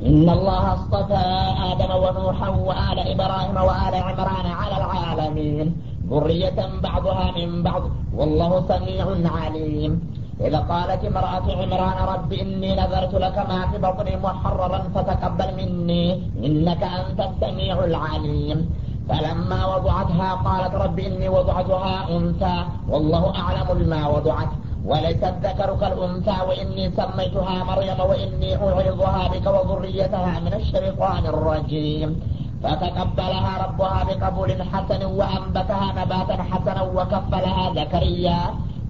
إن الله اصطفى آدم ونوحا وآل إبراهيم وآل عمران على العالمين. ذرية بعضها من بعض. والله سميع عليم. إذا قالت امرأة عمران رب إني نذرت لك ما في بطني محررا فتقبل مني. إنك أنت السميع العليم. فلما وضعتها قالت رب إني وضعتها أنثى. والله أعلم بما وضعت. وليس الذكر كالأنثى وإني سميتها مريم وإني أعرضها بك وذريتها من الشيطان الرجيم. فتقبلها ربها بقبول حسن وأنبتها نباتا حسنا وكفلها زكريا.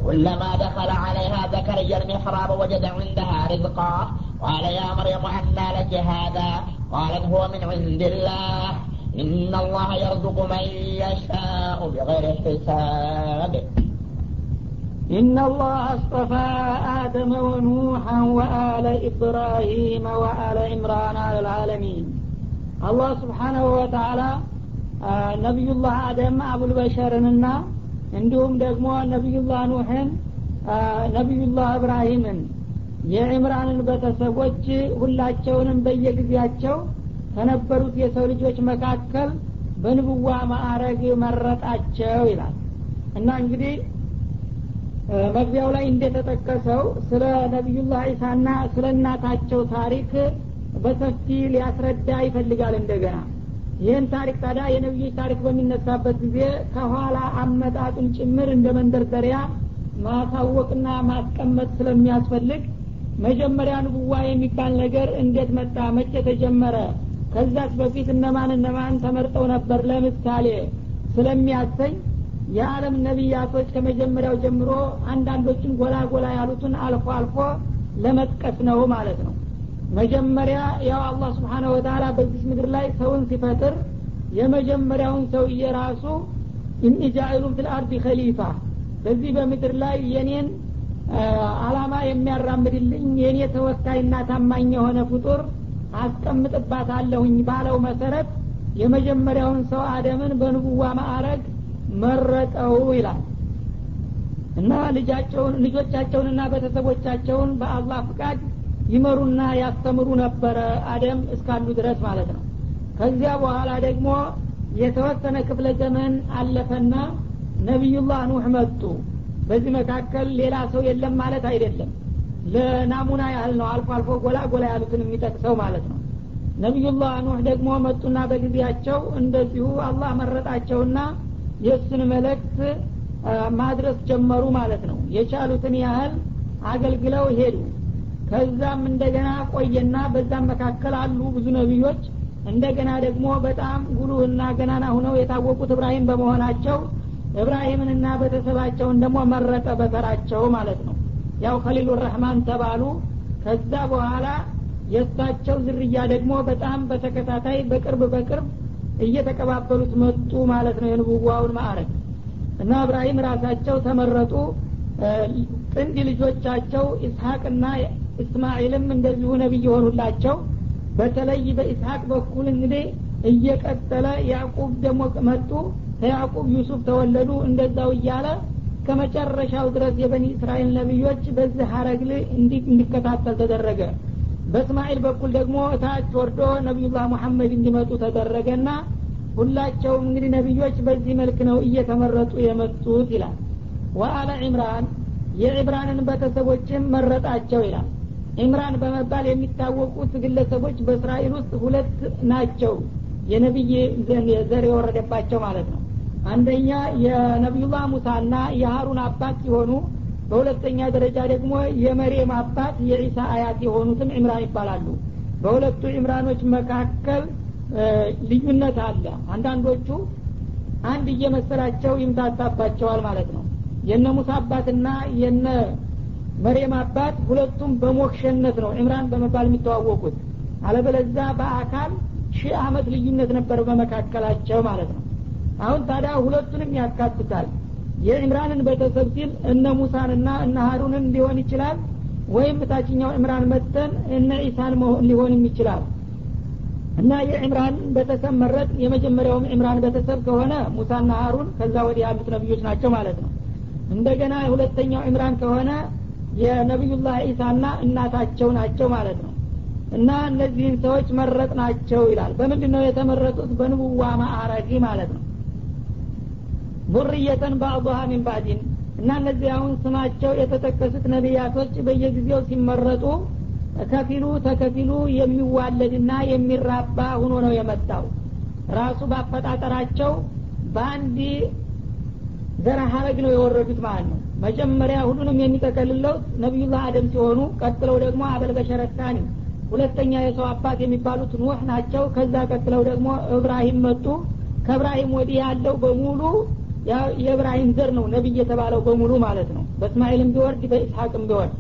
كلما دخل عليها زكريا المحراب وجد عندها رزقا. قال يا مريم أنى لك هذا؟ قالت هو من عند الله. إن الله يرزق من يشاء بغير حساب. إن الله اصطفى آدم ونوحا وآل إبراهيم وآل عمران على العالمين الله سبحانه وتعالى ነቢዩላህ አደም አቡልበሸርንና እንዲሁም ደግሞ ነቢዩላህ ኑሕን ነቢዩላህ እብራሂምን የዕምራንን ቤተሰቦች ሁላቸውንም በየጊዜያቸው ከነበሩት የሰው ልጆች መካከል በንብዋ ማዕረግ መረጣቸው ይላል እና እንግዲህ መግቢያው ላይ እንደተጠቀሰው ስለ ነቢዩላህ ዒሳና ስለ እናታቸው ታሪክ በሰፊ ሊያስረዳ ይፈልጋል እንደገና። ይህን ታሪክ ታዲያ የነቢዮች ታሪክ በሚነሳበት ጊዜ ከኋላ አመጣጡን ጭምር እንደ መንደርደሪያ ማሳወቅና ማስቀመጥ ስለሚያስፈልግ መጀመሪያ ንቡዋ የሚባል ነገር እንዴት መጣ? መቼ ተጀመረ? ከዛች በፊት እነማን እነማን ተመርጠው ነበር? ለምሳሌ ስለሚያሰኝ የዓለም ነቢያቶች ከመጀመሪያው ጀምሮ አንዳንዶችን ጎላ ጎላ ያሉትን አልፎ አልፎ ለመጥቀስ ነው ማለት ነው። መጀመሪያ ያው አላህ ስብሓነ ወተላ በዚህ ምድር ላይ ሰውን ሲፈጥር የመጀመሪያውን ሰውዬ ራሱ ኢኒ ጃኢሉን ፊል አርዲ ከሊፋ በዚህ በምድር ላይ የኔን አላማ የሚያራምድልኝ የኔ ተወካይና ታማኝ የሆነ ፍጡር አስቀምጥባታለሁኝ ባለው መሰረት የመጀመሪያውን ሰው አደምን በንቡዋ ማዕረግ መረጠው ይላል። እና ልጃቸውን ልጆቻቸውንና ቤተሰቦቻቸውን በአላህ ፍቃድ ይመሩና ያስተምሩ ነበረ አደም እስካሉ ድረስ ማለት ነው። ከዚያ በኋላ ደግሞ የተወሰነ ክፍለ ዘመን አለፈና ነቢዩላህ ኑህ መጡ። በዚህ መካከል ሌላ ሰው የለም ማለት አይደለም። ለናሙና ያህል ነው። አልፎ አልፎ ጎላ ጎላ ያሉትን የሚጠቅሰው ማለት ነው። ነቢዩላህ ኑህ ደግሞ መጡና በጊዜያቸው እንደዚሁ አላህ መረጣቸውና የእሱን መለክት ማድረስ ጀመሩ ማለት ነው። የቻሉትን ያህል አገልግለው ሄዱ። ከዛም እንደገና ቆየና በዛም መካከል አሉ ብዙ ነቢዮች። እንደገና ደግሞ በጣም ጉሉህና ገናና ሁነው የታወቁት እብራሂም በመሆናቸው እብራሂምንና ቤተሰባቸውን ደግሞ መረጠ በተራቸው ማለት ነው። ያው ከሊሉ ረህማን ተባሉ። ከዛ በኋላ የእሳቸው ዝርያ ደግሞ በጣም በተከታታይ በቅርብ በቅርብ እየተቀባበሉት መጡ ማለት ነው የንቡዋውን ማዕረግ። እና እብራሂም ራሳቸው ተመረጡ። ጥንድ ልጆቻቸው ኢስሐቅና እስማኤልም እንደዚሁ ነቢይ የሆኑላቸው በተለይ በኢስሐቅ በኩል እንግዲህ እየቀጠለ ያዕቁብ ደግሞ መጡ። ከያዕቁብ ዩሱፍ ተወለዱ። እንደዛው እያለ ከመጨረሻው ድረስ የበኒ እስራኤል ነቢዮች በዚህ ሀረግ እንዲከታተል ተደረገ በእስማኤል በኩል ደግሞ እታች ወርዶ ነቢዩላህ ሙሐመድ እንዲመጡ ተደረገና ሁላቸውም እንግዲህ ነቢዮች በዚህ መልክ ነው እየተመረጡ የመጡት ይላል። ወአለ ዒምራን የዒምራንን ቤተሰቦችም መረጣቸው ይላል። ኢምራን በመባል የሚታወቁት ግለሰቦች በእስራኤል ውስጥ ሁለት ናቸው የነቢይ ዘር የወረደባቸው ማለት ነው። አንደኛ የነቢዩላህ ሙሳና የሀሩን አባት ሲሆኑ በሁለተኛ ደረጃ ደግሞ የመሬም አባት የዒሳ አያት የሆኑትም ዕምራን ይባላሉ። በሁለቱ ዕምራኖች መካከል ልዩነት አለ። አንዳንዶቹ አንድ እየመሰላቸው ይምታታባቸዋል ማለት ነው። የነ ሙሳ አባትና የነ መሬም አባት ሁለቱም በሞክሸነት ነው ዕምራን በመባል የሚተዋወቁት። አለበለዛ በአካል ሺህ አመት ልዩነት ነበር በመካከላቸው ማለት ነው። አሁን ታዲያ ሁለቱንም ያካትታል የዕምራንን ቤተሰብ ሲል እነ ሙሳንና እነ ሀሩንን ሊሆን ይችላል ወይም ታችኛው ዕምራን መተን እነ ኢሳን ሊሆንም ይችላል። እና የዕምራን ቤተሰብ መረጥ። የመጀመሪያውም ዕምራን ቤተሰብ ከሆነ ሙሳና ሀሩን ከዛ ወዲህ ያሉት ነቢዮች ናቸው ማለት ነው። እንደገና ሁለተኛው ዕምራን ከሆነ የነቢዩላህ ኢሳና እናታቸው ናቸው ማለት ነው። እና እነዚህን ሰዎች መረጥ ናቸው ይላል። በምንድን ነው የተመረጡት? በንቡዋ ማዕረግ ማለት ነው ቡርየተን ባዕضሃ ሚን ባዕዲን። እና እነዚህ አሁን ስማቸው የተጠቀሱት ነቢያቶች በየጊዜው ሲመረጡ ከፊሉ ተከፊሉ የሚዋለድና የሚራባ ሁኖ ነው የመጣው። ራሱ ባፈጣጠራቸው በአንድ ዘረ ሀረግ ነው የወረዱት ማለት ነው። መጀመሪያ ሁሉንም የሚጠቀልለው ነቢዩላህ አደም ሲሆኑ ቀጥለው ደግሞ أبو البشر الثاني ሁለተኛ የሰው አባት የሚባሉት ኑህ ናቸው። ከዛ ቀጥለው ደግሞ ኢብራሂም መጡ። ከኢብራሂም ወዲህ ያለው በሙሉ የኢብራሂም ዘር ነው ነቢይ የተባለው በሙሉ ማለት ነው። በእስማኤልም ቢወርድ በኢስሐቅም ቢወርድ።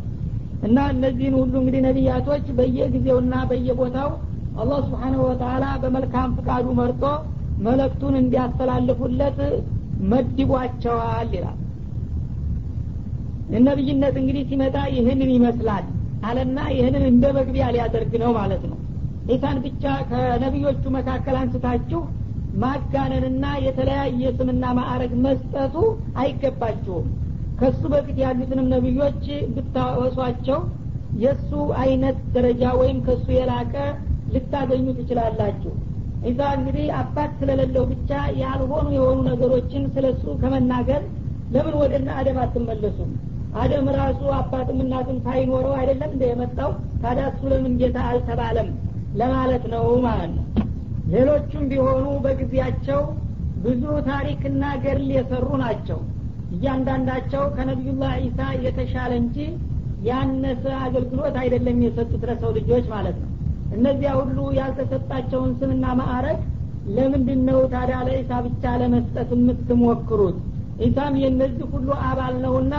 እና እነዚህን ሁሉ እንግዲህ ነቢያቶች በየጊዜውና በየቦታው አላህ سبحانه وتعالى በመልካም ፍቃዱ መርጦ መለክቱን እንዲያስተላልፉለት መድቧቸዋል ይላል። ነቢይነት እንግዲህ ሲመጣ ይህንን ይመስላል አለና ይህንን እንደ መግቢያ ሊያደርግ ነው ማለት ነው። ኢሳን ብቻ ከነቢዮቹ መካከል አንስታችሁ ማጋነንና የተለያየ ስምና ማዕረግ መስጠቱ አይገባችሁም ከሱ በፊት ያሉትንም ነቢዮች ብታወሷቸው የእሱ አይነት ደረጃ ወይም ከሱ የላቀ ልታገኙ ትችላላችሁ። ኢሳ እንግዲህ አባት ስለሌለው ብቻ ያልሆኑ የሆኑ ነገሮችን ስለ እሱ ከመናገር ለምን ወደ አደም አትመለሱም? አደም ራሱ አባትም እናትም ሳይኖረው አይደለም እንደ የመጣው። ታዲያ እሱ ለምን ጌታ አልተባለም ለማለት ነው ማለት ነው ሌሎቹም ቢሆኑ በጊዜያቸው ብዙ ታሪክና ገድል የሰሩ ናቸው። እያንዳንዳቸው ከነቢዩላህ ኢሳ የተሻለ እንጂ ያነሰ አገልግሎት አይደለም የሰጡት ለሰው ልጆች ማለት ነው። እነዚያ ሁሉ ያልተሰጣቸውን ስምና ማዕረግ ለምንድን ነው ታዲያ ለኢሳ ብቻ ለመስጠት የምትሞክሩት? ኢሳም የእነዚህ ሁሉ አባል ነውና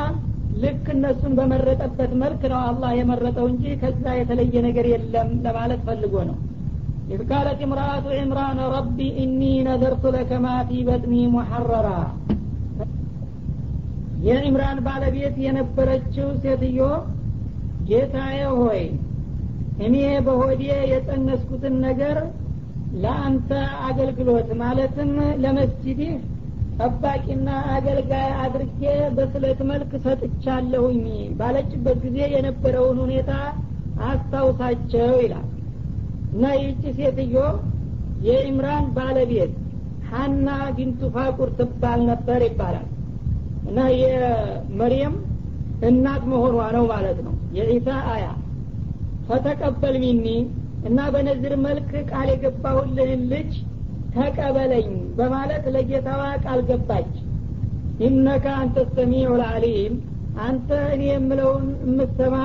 ልክ እነሱን በመረጠበት መልክ ነው አላህ የመረጠው እንጂ ከዛ የተለየ ነገር የለም ለማለት ፈልጎ ነው إذ قالت امرأة عمران ربي إني نذرت لك ما في بطني محررا የኢምራን ባለቤት የነበረችው ሴትዮ ጌታዬ ሆይ እኔ በሆዴ የጸነስኩትን ነገር ለአንተ አገልግሎት ማለትም ለመስጂድህ ጠባቂና አገልጋይ አድርጌ በስለት መልክ ሰጥቻለሁኝ ባለችበት ጊዜ የነበረውን ሁኔታ አስታውሳቸው ይላል እና ይህች ሴትዮ የኢምራን ባለቤት ሀና ቢንቱ ፋቁር ትባል ነበር ይባላል። እና የመርየም እናት መሆኗ ነው ማለት ነው። የዒሳ አያ ፈተቀበል ሚኒ እና በነዝር መልክ ቃል የገባሁልህን ልጅ ተቀበለኝ በማለት ለጌታዋ ቃል ገባች። ኢነካ አንተ ሰሚዑ ልአሊም አንተ እኔ የምለውን የምሰማ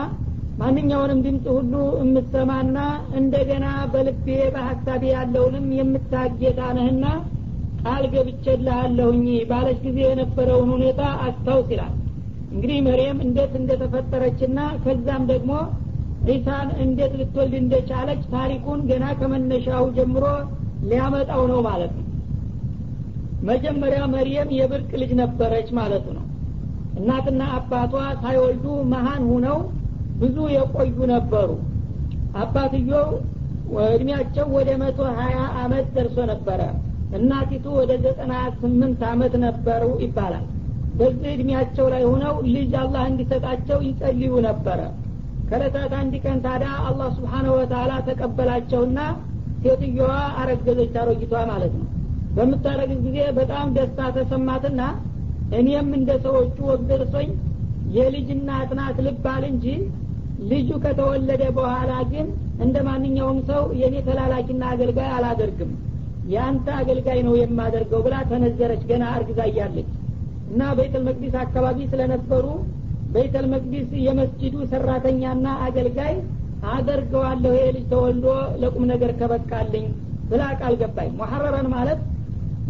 ማንኛውንም ድምፅ ሁሉ የምሰማና እንደገና በልቤ በሀሳቤ ያለውንም የምታጌታ ነህና ቃል ገብቼልሃለሁኝ ባለች ጊዜ የነበረውን ሁኔታ አስታውስ ይላል። እንግዲህ መርየም እንዴት እንደተፈጠረችና ከዛም ደግሞ ዒሳን እንዴት ልትወልድ እንደቻለች ታሪኩን ገና ከመነሻው ጀምሮ ሊያመጣው ነው ማለት ነው። መጀመሪያ መርየም የብርቅ ልጅ ነበረች ማለቱ ነው። እናትና አባቷ ሳይወልዱ መሀን ሁነው ብዙ የቆዩ ነበሩ። አባትየው እድሜያቸው ወደ መቶ ሀያ አመት ደርሶ ነበረ። እናቲቱ ወደ ዘጠና ስምንት አመት ነበሩ ይባላል። በዚህ እድሜያቸው ላይ ሆነው ልጅ አላህ እንዲሰጣቸው ይጸልዩ ነበረ። ከለታት አንድ ቀን ታዲያ አላህ ስብሓነሁ ወተላ ተቀበላቸውና ሴትዮዋ አረገዘች አሮጊቷ ማለት ነው። በምታረግዝ ጊዜ በጣም ደስታ ተሰማትና እኔም እንደ ሰዎቹ ወግ ደርሶኝ የልጅ እናት ናት ልባል እንጂ ልጁ ከተወለደ በኋላ ግን እንደ ማንኛውም ሰው የእኔ ተላላኪና አገልጋይ አላደርግም። የአንተ አገልጋይ ነው የማደርገው ብላ ተነዘረች። ገና አርግዛ እያለች እና ቤተል መቅዲስ አካባቢ ስለነበሩ ቤተል መቅዲስ የመስጅዱ ሰራተኛና አገልጋይ አደርገዋለሁ ይሄ ልጅ ተወልዶ ለቁም ነገር ከበቃልኝ ብላ ቃል ገባኝ። ሙሐረረን ማለት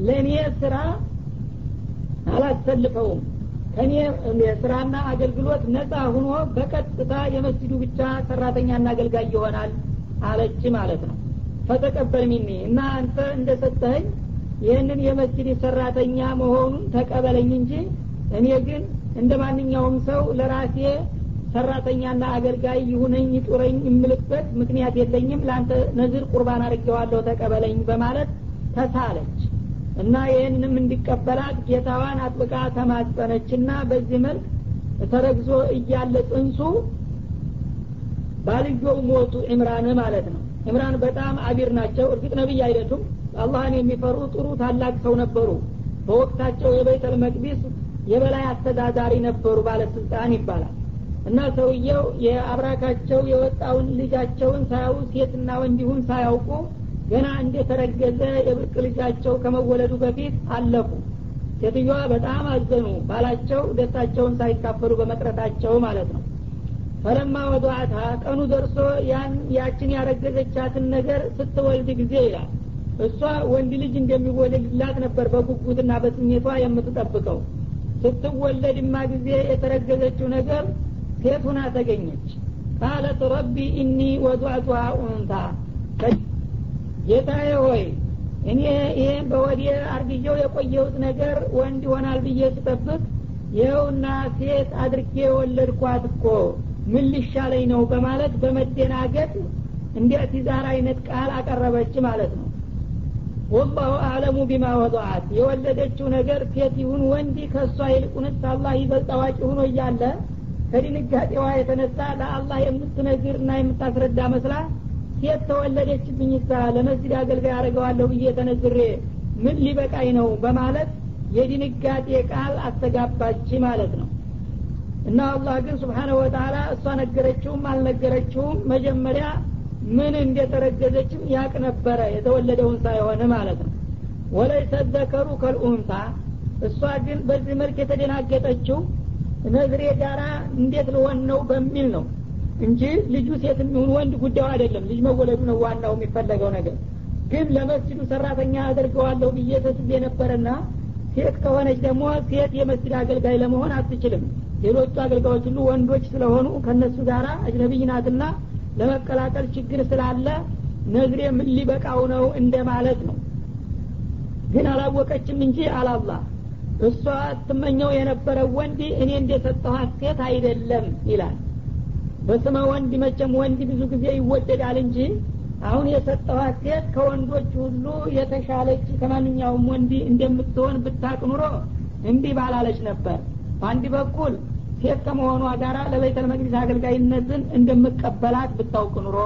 ለእኔ ስራ አላሰልፈውም ከኔ ስራና አገልግሎት ነጻ ሁኖ በቀጥታ የመስጅዱ ብቻ ሰራተኛና አገልጋይ ይሆናል አለች ማለት ነው። ፈተቀበል ሚኒ እና አንተ እንደሰጠኸኝ ይህንን የመስጅድ ሰራተኛ መሆኑን ተቀበለኝ እንጂ እኔ ግን እንደ ማንኛውም ሰው ለራሴ ሰራተኛና አገልጋይ ይሁነኝ ጡረኝ የምልበት ምክንያት የለኝም። ለአንተ ነዝር ቁርባን አድርጌዋለሁ ተቀበለኝ በማለት ተሳለች እና ይህንንም እንዲቀበላት ጌታዋን አጥብቃ ተማጸነች እና በዚህ መልክ ተረግዞ እያለ ጽንሱ ባልየው ሞቱ ኢምራን ማለት ነው። ኢምራን በጣም አቢር ናቸው። እርግጥ ነቢይ አይደሉም። አላህን የሚፈሩ ጥሩ ታላቅ ሰው ነበሩ። በወቅታቸው የበይተል መቅዲስ የበላይ አስተዳዳሪ ነበሩ ባለስልጣን ይባላል። እና ሰውየው የአብራካቸው የወጣውን ልጃቸውን ሳያው ሴትና ወንዲሁን ሳያውቁ ገና እንደተረገዘ የብርቅ ልጃቸው ከመወለዱ በፊት አለፉ። ሴትዮዋ በጣም አዘኑ። ባላቸው ደስታቸውን ሳይካፈሉ በመቅረታቸው ማለት ነው። ፈለማ ወዷአታ ቀኑ ደርሶ ያችን ያረገዘቻትን ነገር ስትወልድ ጊዜ ይላል። እሷ ወንድ ልጅ እንደሚወለድላት ነበር በጉጉትና በስሜቷ የምትጠብቀው። ስትወለድማ ጊዜ የተረገዘችው ነገር ሴት ሁና ተገኘች። ቃለት ረቢ ኢኒ ወዷዕቱሃ ኡንታ ጌታዬ ሆይ እኔ ይህን በወዴ አርግየው የቆየሁት ነገር ወንድ ይሆናል ብዬ ስጠብቅ ይኸውና ሴት አድርጌ የወለድኳት እኮ ምን ሊሻለኝ ነው በማለት በመደናገጥ እንደ ትዛር አይነት ቃል አቀረበች ማለት ነው። ወላሁ አለሙ ቢማ ወضዓት የወለደችው ነገር ሴት ይሁን ወንድ ከእሷ ይልቁንስ አላህ ይበልጥ ሆኖ እያለ ከድንጋጤዋ የተነሳ ለአላህ የምትነግር እና የምታስረዳ መስላ ሴት ተወለደችብኝ ሳ ለመስጅድ አገልጋይ አደረገዋለሁ ብዬ ተነዝሬ ምን ሊበቃኝ ነው በማለት የድንጋጤ ቃል አስተጋባች ማለት ነው። እና አላህ ግን ስብሓነሁ ወተላ እሷ ነገረችውም አልነገረችውም መጀመሪያ ምን እንደተረገዘችም ያቅ ነበረ የተወለደውን ሳይሆን ማለት ነው። ወለይሰ ዘከሩ ከልኡንታ እሷ ግን በዚህ መልክ የተደናገጠችው ነዝሬ ጋራ እንዴት ልሆን ነው በሚል ነው እንጂ ልጁ ሴት የሚሆን ወንድ ጉዳዩ አይደለም። ልጅ መወለዱ ነው ዋናው የሚፈለገው ነገር። ግን ለመስጅዱ ሰራተኛ አደርገዋለሁ ብዬ ተስቤ ነበረና ሴት ከሆነች ደግሞ ሴት የመስጅድ አገልጋይ ለመሆን አትችልም። ሌሎቹ አገልጋዮች ሁሉ ወንዶች ስለሆኑ ከነሱ ጋር አጅነቢይ ናትና ለመቀላቀል ችግር ስላለ ነግሬ ምን ሊበቃው ነው እንደ ማለት ነው። ግን አላወቀችም እንጂ አላላ። እሷ ትመኘው የነበረው ወንድ እኔ እንደሰጠኋት ሴት አይደለም ይላል በስመ ወንድ መቼም ወንድ ብዙ ጊዜ ይወደዳል እንጂ አሁን የሰጠኋት ሴት ከወንዶች ሁሉ የተሻለች ከማንኛውም ወንድ እንደምትሆን ብታቅ ኑሮ እንዲህ ባላለች ነበር። በአንድ በኩል ሴት ከመሆኗ ጋር ለቤተል መቅዲስ አገልጋይነትን እንደምቀበላት ብታውቅ ኑሮ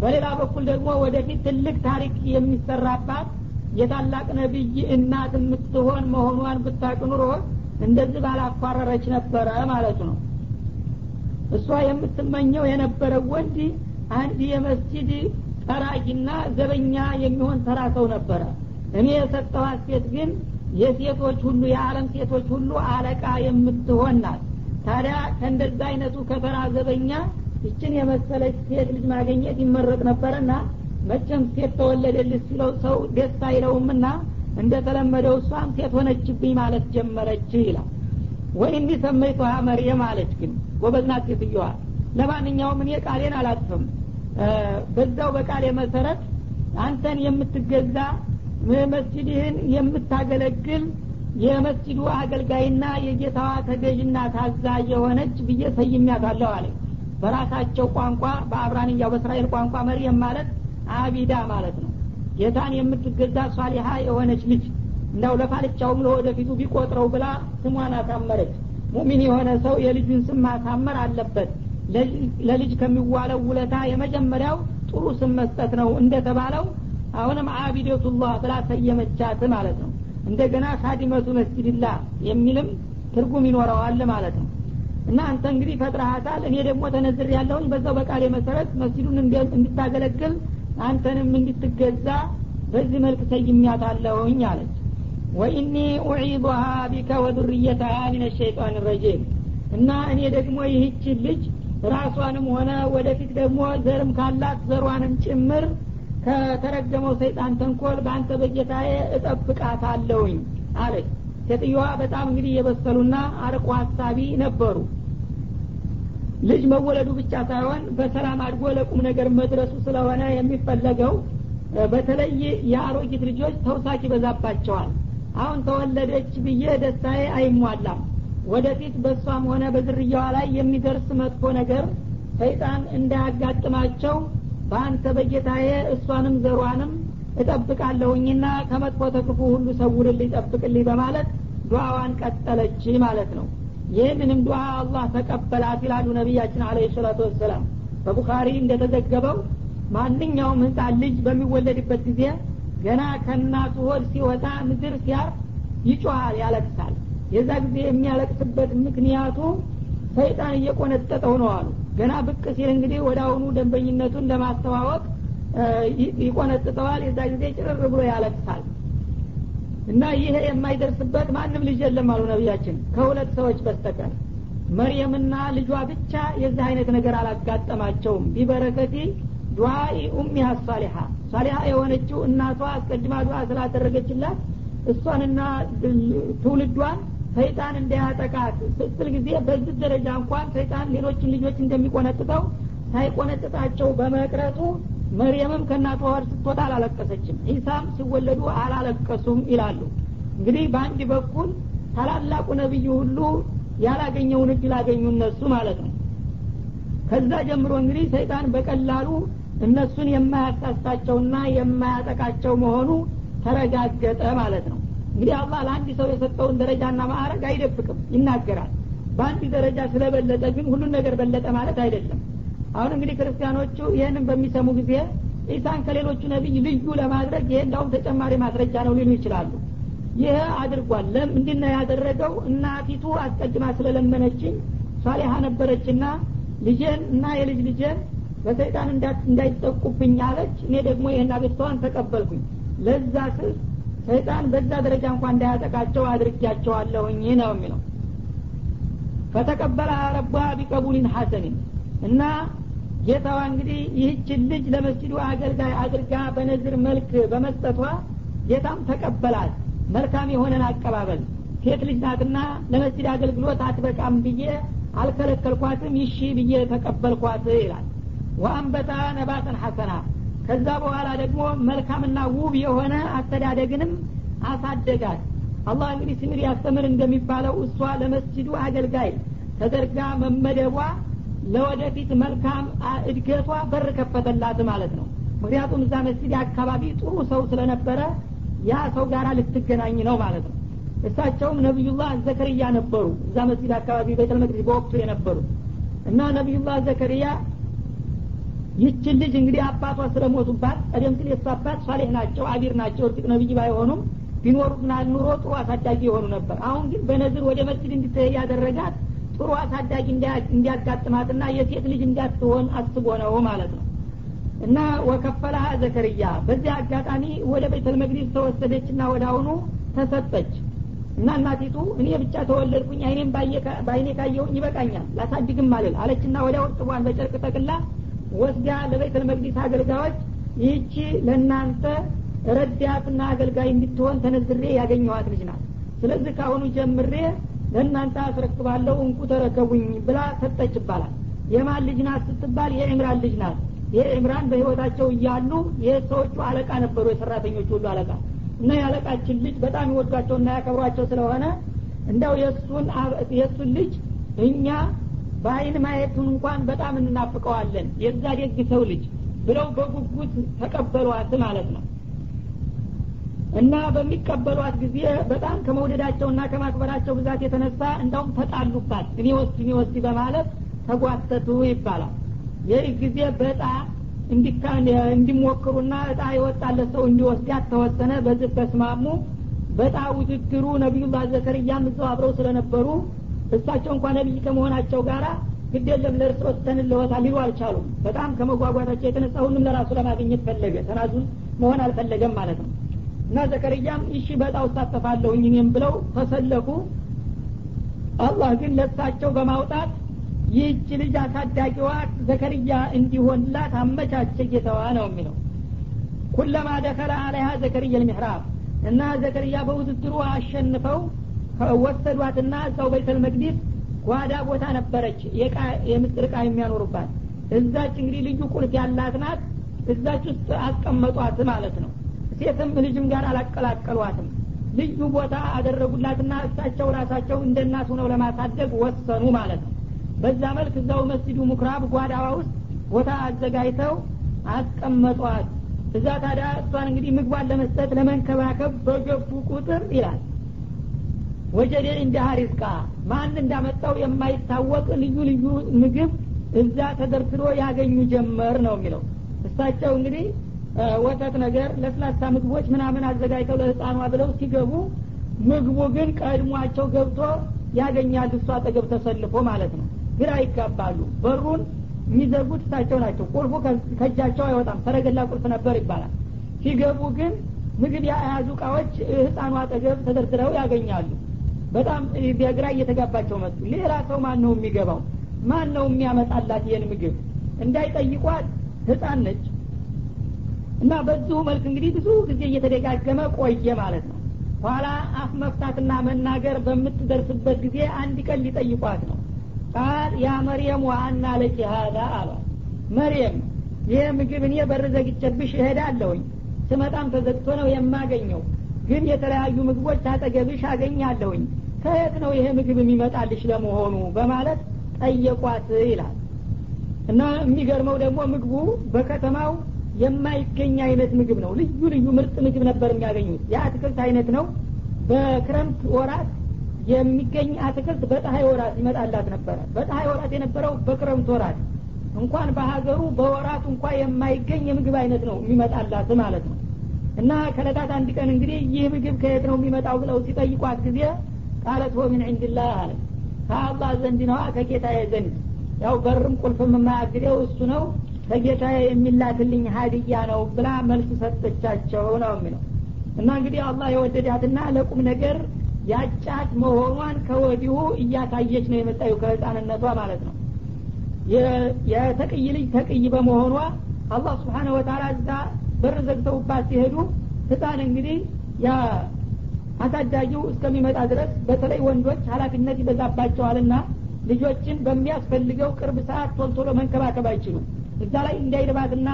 በሌላ በኩል ደግሞ ወደፊት ትልቅ ታሪክ የሚሰራባት የታላቅ ነቢይ እናት የምትሆን መሆኗን ብታቅ ኑሮ እንደዚህ ባላኳረረች ነበረ ማለቱ ነው እሷ የምትመኘው የነበረው ወንድ አንድ የመስጂድ ጠራጊና ዘበኛ የሚሆን ተራ ሰው ነበረ። እኔ የሰጠኋት ሴት ግን የሴቶች ሁሉ የዓለም ሴቶች ሁሉ አለቃ የምትሆን ናት። ታዲያ ከእንደዛ አይነቱ ከተራ ዘበኛ ይችን የመሰለች ሴት ልጅ ማገኘት ይመረጥ ነበረና መቼም ሴት ተወለደልሽ ሲለው ሰው ደስ አይለውምና እንደተለመደው እሷም ሴት ሆነችብኝ ማለት ጀመረች ይላል። ወይኒ ሰመይቱሃ መርየም አለች ግን ጎበዝናት ሴትዮዋ። ለማንኛውም እኔ ቃሌን አላጥፍም። በዛው በቃሌ መሰረት አንተን የምትገዛ መስጅድህን የምታገለግል የመስጅዱ አገልጋይና የጌታዋ ተገዥና ታዛ የሆነች ብዬ ሰይሚያታለሁ አለ በራሳቸው ቋንቋ በአብራንያው በእስራኤል ቋንቋ መርየም ማለት አቢዳ ማለት ነው። ጌታን የምትገዛ ሷሊሀ የሆነች ልጅ እንዳው ለፋልቻውም ለወደፊቱ ቢቆጥረው ብላ ስሟን አሳመረች ሙሚን የሆነ ሰው የልጁን ስም ማሳመር አለበት። ለልጅ ከሚዋለው ውለታ የመጀመሪያው ጥሩ ስም መስጠት ነው እንደተባለው አሁንም አቢደቱላህ ብላ ሰየመቻት ማለት ነው። እንደገና ካዲመቱ መስጅድላ የሚልም ትርጉም ይኖረዋል ማለት ነው። እና አንተ እንግዲህ ፈጥረሃታል እኔ ደግሞ ተነዝር ያለውኝ በዛው በቃሌ መሰረት መስጅዱን እንድታገለግል አንተንም እንድትገዛ በዚህ መልክ ሰይሚያታለሁኝ አለች ወኢኒ ኡዒዱሃ ቢከ ወዱርየተሃ ምን ሸይጣን ረጂም እና እኔ ደግሞ ይህችን ልጅ ራሷንም ሆነ ወደፊት ደግሞ ዘርም ካላት ዘሯንም ጭምር ከተረገመው ሰይጣን ተንኮል በአንተ በጌታዬ እጠብቃታለሁኝ አለች። ሴትዮዋ በጣም እንግዲህ የበሰሉና አርቆ ሀሳቢ ነበሩ። ልጅ መወለዱ ብቻ ሳይሆን በሰላም አድጎ ለቁም ነገር መድረሱ ስለሆነ የሚፈለገው በተለይ የአሮጊት ልጆች ተውሳክ ይበዛባቸዋል አሁን ተወለደች ብዬ ደስታዬ አይሟላም። ወደፊት በእሷም ሆነ በዝርያዋ ላይ የሚደርስ መጥፎ ነገር ሰይጣን እንዳያጋጥማቸው በአንተ በጌታዬ እሷንም ዘሯንም እጠብቃለሁኝና ከመጥፎ ተክፉ ሁሉ ሰውርልኝ ጠብቅልኝ በማለት ዱዓዋን ቀጠለች ማለት ነው። ይህንንም ዱዓ አላህ ተቀበላት ይላሉ ነቢያችን አለ ሰላቱ ወሰላም። በቡኻሪ እንደተዘገበው ማንኛውም ህፃን ልጅ በሚወለድበት ጊዜ ገና ከእናቱ ሆድ ሲወጣ ምድር ሲያርፍ ይጮሃል ያለቅሳል። የዛ ጊዜ የሚያለቅስበት ምክንያቱ ሰይጣን እየቆነጠጠው ነው አሉ። ገና ብቅ ሲል እንግዲህ ወደ አሁኑ ደንበኝነቱን ለማስተዋወቅ ይቆነጥጠዋል። የዛ ጊዜ ጭርር ብሎ ያለቅሳል። እና ይሄ የማይደርስበት ማንም ልጅ የለም አሉ ነቢያችን ከሁለት ሰዎች በስተቀር። መርየምና ልጇ ብቻ የዚህ አይነት ነገር አላጋጠማቸውም። ቢበረከቲ ዱዓኢ ኡሚሃ ሳሊሓ ሳሊሓ የሆነችው እናቷ አስቀድማ ዱዓ ስላደረገችላት እሷንና ትውልዷን ሰይጣን እንዳያጠቃት ስትል ጊዜ በዚህ ደረጃ እንኳን ሰይጣን ሌሎችን ልጆች እንደሚቆነጥጠው ሳይቆነጥጣቸው በመቅረቱ መርየምም ከእናቷ ወር ስትወጣ አላለቀሰችም። ዒሳም ሲወለዱ አላለቀሱም ይላሉ። እንግዲህ በአንድ በኩል ታላላቁ ነቢይ ሁሉ ያላገኘውን እድል አገኙ እነሱ ማለት ነው። ከዛ ጀምሮ እንግዲህ ሰይጣን በቀላሉ እነሱን የማያሳስታቸውና የማያጠቃቸው መሆኑ ተረጋገጠ ማለት ነው። እንግዲህ አላህ ለአንድ ሰው የሰጠውን ደረጃና ማዕረግ አይደብቅም ይናገራል። በአንድ ደረጃ ስለበለጠ ግን ሁሉን ነገር በለጠ ማለት አይደለም። አሁን እንግዲህ ክርስቲያኖቹ ይህንን በሚሰሙ ጊዜ ኢሳን ከሌሎቹ ነቢይ ልዩ ለማድረግ ይሄ እንዳውም ተጨማሪ ማስረጃ ነው ሊሉ ይችላሉ። ይህ አድርጓል። ለምንድን ነው ያደረገው እናቲቱ አስቀድማ ስለለመነችኝ ሷሊሃ ነበረችና ልጄን እና የልጅ ልጄን በሰይጣን እንዳይጠቁብኝ አለች። እኔ ደግሞ ይህን አቤቷን ተቀበልኩኝ። ለዛ ስል ሰይጣን በዛ ደረጃ እንኳን እንዳያጠቃቸው አድርጊያቸዋለሁኝ ነው የሚለው። ፈተቀበለ ረባ ቢቀቡሊን ሐሰኒን እና ጌታዋ እንግዲህ ይህችን ልጅ ለመስጅዱ አገልጋይ አድርጋ በነዝር መልክ በመስጠቷ ጌታም ተቀበላት። መልካም የሆነን አቀባበል። ሴት ልጅ ናትና ለመስጅድ አገልግሎት አትበቃም ብዬ አልከለከልኳትም ይሺ ብዬ ተቀበልኳት ይላል ወአንበታ ነባተን ሐሰና። ከዛ በኋላ ደግሞ መልካምና ውብ የሆነ አስተዳደግንም አሳደጋት። አላህ እንግዲህ ሲምር ያስተምር እንደሚባለው እሷ ለመስጅዱ አገልጋይ ተደርጋ መመደቧ ለወደፊት መልካም እድገቷ በር ከፈተላት ማለት ነው። ምክንያቱም እዛ መስጅድ አካባቢ ጥሩ ሰው ስለነበረ ያ ሰው ጋር ልትገናኝ ነው ማለት ነው። እሳቸውም ነቢዩላህ ዘከርያ ነበሩ። እዛ መስጊድ አካባቢ ቤተል መቅዲስ በወቅቱ የነበሩ እና ነቢዩላህ ዘከርያ ይችን ልጅ እንግዲህ አባቷ ስለሞቱባት ቀደም ሲል የሱ አባት ሷሌህ ናቸው አቢር ናቸው እርግጥ ነቢይ ባይሆኑም ቢኖሩና ኑሮ ጥሩ አሳዳጊ የሆኑ ነበር። አሁን ግን በነዝር ወደ መስጊድ እንድትሄድ ያደረጋት ጥሩ አሳዳጊ እንዲያጋጥማትና የሴት ልጅ እንዳትሆን አስቦ ነው ማለት ነው። እና ወከፈላሃ ዘከርያ በዚህ አጋጣሚ ወደ ቤተል መቅዲስ ተወሰደችና ወደ አሁኑ ተሰጠች። እና እናቲቱ እኔ ብቻ ተወለድኩኝ አይኔም በአይኔ ካየሁኝ ይበቃኛል ላሳድግም አልል አለችና ወደ ውርጥቧን በጨርቅ ጠቅላ ወስዳ ለቤተል መቅዲስ አገልጋዮች ይህቺ ለእናንተ ረዳትና አገልጋይ እንድትሆን ተነዝሬ ያገኘኋት ልጅ ናት። ስለዚህ ከአሁኑ ጀምሬ ለእናንተ አስረክባለሁ እንቁ ተረከቡኝ ብላ ሰጠች ይባላል። የማን ልጅ ናት ስትባል የዕምራን ልጅ ናት። ይህ ዕምራን በህይወታቸው እያሉ የሰዎቹ አለቃ ነበሩ የሰራተኞቹ ሁሉ አለቃ። እና የአለቃችን ልጅ በጣም ይወዷቸውና ያከብሯቸው ስለሆነ እንዳው የእሱን ልጅ እኛ በአይን ማየቱን እንኳን በጣም እንናፍቀዋለን የዛ ደግ ሰው ልጅ ብለው በጉጉት ተቀበሏት ማለት ነው። እና በሚቀበሏት ጊዜ በጣም ከመውደዳቸውና ከማክበራቸው ብዛት የተነሳ እንዳውም ተጣሉባት። እኔ ወስድ እኔ ወስድ በማለት ተጓተቱ ይባላል። ይህ ጊዜ በጣ እንዲሞክሩና እጣ የወጣለት ሰው እንዲወስዳት ተወሰነ። በዚህ ተስማሙ። በጣ ውድድሩ ነቢዩላህ ዘከርያም እዛው አብረው ስለነበሩ እሳቸው እንኳን ነቢይ ከመሆናቸው ጋር ግድ የለም ለእርስ ወስተንለወታል ሊሉ አልቻሉም። በጣም ከመጓጓታቸው የተነሳ ሁሉም ለራሱ ለማግኘት ፈለገ። ተናዙን መሆን አልፈለገም ማለት ነው። እና ዘከርያም ይሺ በጣው እሳተፋለሁኝ እኔም ብለው ተሰለፉ። አላህ ግን ለሳቸው በማውጣት ይህች ልጅ አሳዳጊዋ ዘከርያ እንዲሆንላት አመቻቸ ጌታዋ ነው የሚለው። ኩለማ ደከለ አለይሃ ዘከርያ ልሚሕራብ እና ዘከርያ በውድድሩ አሸንፈው ወሰዷትና እዛው ቤተል መቅዲስ ጓዳ ቦታ ነበረች። የምስጥር እቃ የሚያኖሩባት። እዛች እንግዲህ ልዩ ቁልፍ ያላት ናት። እዛች ውስጥ አስቀመጧት ማለት ነው። ሴትም ልጅም ጋር አላቀላቀሏትም። ልዩ ቦታ አደረጉላትና እሳቸው ራሳቸው እንደ እናት ሆነው ለማሳደግ ወሰኑ ማለት ነው። በዛ መልክ እዛው መስጅዱ ምኩራብ ጓዳዋ ውስጥ ቦታ አዘጋጅተው አስቀመጧት። እዛ ታዲያ እሷን እንግዲህ ምግቧን ለመስጠት ለመንከባከብ በገቡ ቁጥር ይላል ወጀዴ እንደ ሀሪስቃ ማን እንዳመጣው የማይታወቅ ልዩ ልዩ ምግብ እዛ ተደርድሮ ያገኙ ጀመር ነው የሚለው። እሳቸው እንግዲህ ወተት ነገር ለስላሳ ምግቦች ምናምን አዘጋጅተው ለህፃኗ ብለው ሲገቡ ምግቡ ግን ቀድሟቸው ገብቶ ያገኛል እሱ አጠገብ ተሰልፎ ማለት ነው። ግራ ይጋባሉ። በሩን የሚዘጉት እሳቸው ናቸው። ቁልፉ ከእጃቸው አይወጣም። ሰረገላ ቁልፍ ነበር ይባላል። ሲገቡ ግን ምግብ የያዙ እቃዎች ህፃኑ አጠገብ ተደርድረው ያገኛሉ በጣም በግራ እየተጋባቸው መጡ። ሌላ ሰው ማን ነው የሚገባው? ማን ነው የሚያመጣላት ይህን ምግብ? እንዳይጠይቋት ህፃን ነች። እና በዚሁ መልክ እንግዲህ ብዙ ጊዜ እየተደጋገመ ቆየ ማለት ነው። ኋላ አፍ መፍታትና መናገር በምትደርስበት ጊዜ አንድ ቀን ሊጠይቋት ነው። ቃል ያ መርየም ዋአና ለኪ ሀዛ አሏት። መርየም ይህ ምግብ እኔ በር ዘግቼብሽ እሄዳለሁኝ። ስመጣም ተዘግቶ ነው የማገኘው። ግን የተለያዩ ምግቦች አጠገብሽ አገኛለሁኝ ከየት ነው ይሄ ምግብ የሚመጣልሽ ለመሆኑ? በማለት ጠየቋት ይላል። እና የሚገርመው ደግሞ ምግቡ በከተማው የማይገኝ አይነት ምግብ ነው። ልዩ ልዩ ምርጥ ምግብ ነበር የሚያገኙት። የአትክልት አይነት ነው። በክረምት ወራት የሚገኝ አትክልት በፀሀይ ወራት ይመጣላት ነበረ። በፀሀይ ወራት የነበረው በክረምት ወራት። እንኳን በሀገሩ በወራቱ እንኳ የማይገኝ የምግብ አይነት ነው የሚመጣላት ማለት ነው። እና ከለታት አንድ ቀን እንግዲህ ይህ ምግብ ከየት ነው የሚመጣው ብለው ሲጠይቋት ጊዜ ቃለት ሆ ምን ዕንድላህ አለ? ከአላህ ዘንድ ነዋ ከጌታዬ ዘንድ። ያው በርም ቁልፍም የማያግደው እሱ ነው። ከጌታ የሚላክልኝ ሀዲያ ነው ብላ መልስ ሰጠቻቸው ነው የሚለው። እና እንግዲህ አላህ የወደዳትና ለቁም ነገር ያጫት መሆኗን ከወዲሁ እያሳየች ነው የመጣዩ ከህፃንነቷ ማለት ነው። የተቅይ ልጅ ተቅይ በመሆኗ አላህ ስብሓነ ወተላ እዛ በር ዘግተውባት ሲሄዱ ህፃን እንግዲህ አሳዳጊው እስከሚመጣ ድረስ በተለይ ወንዶች ሀላፊነት ይበዛባቸዋልና ልጆችን በሚያስፈልገው ቅርብ ሰዓት ቶልቶሎ መንከባከብ አይችሉም። እዛ ላይ እንዳይርባትና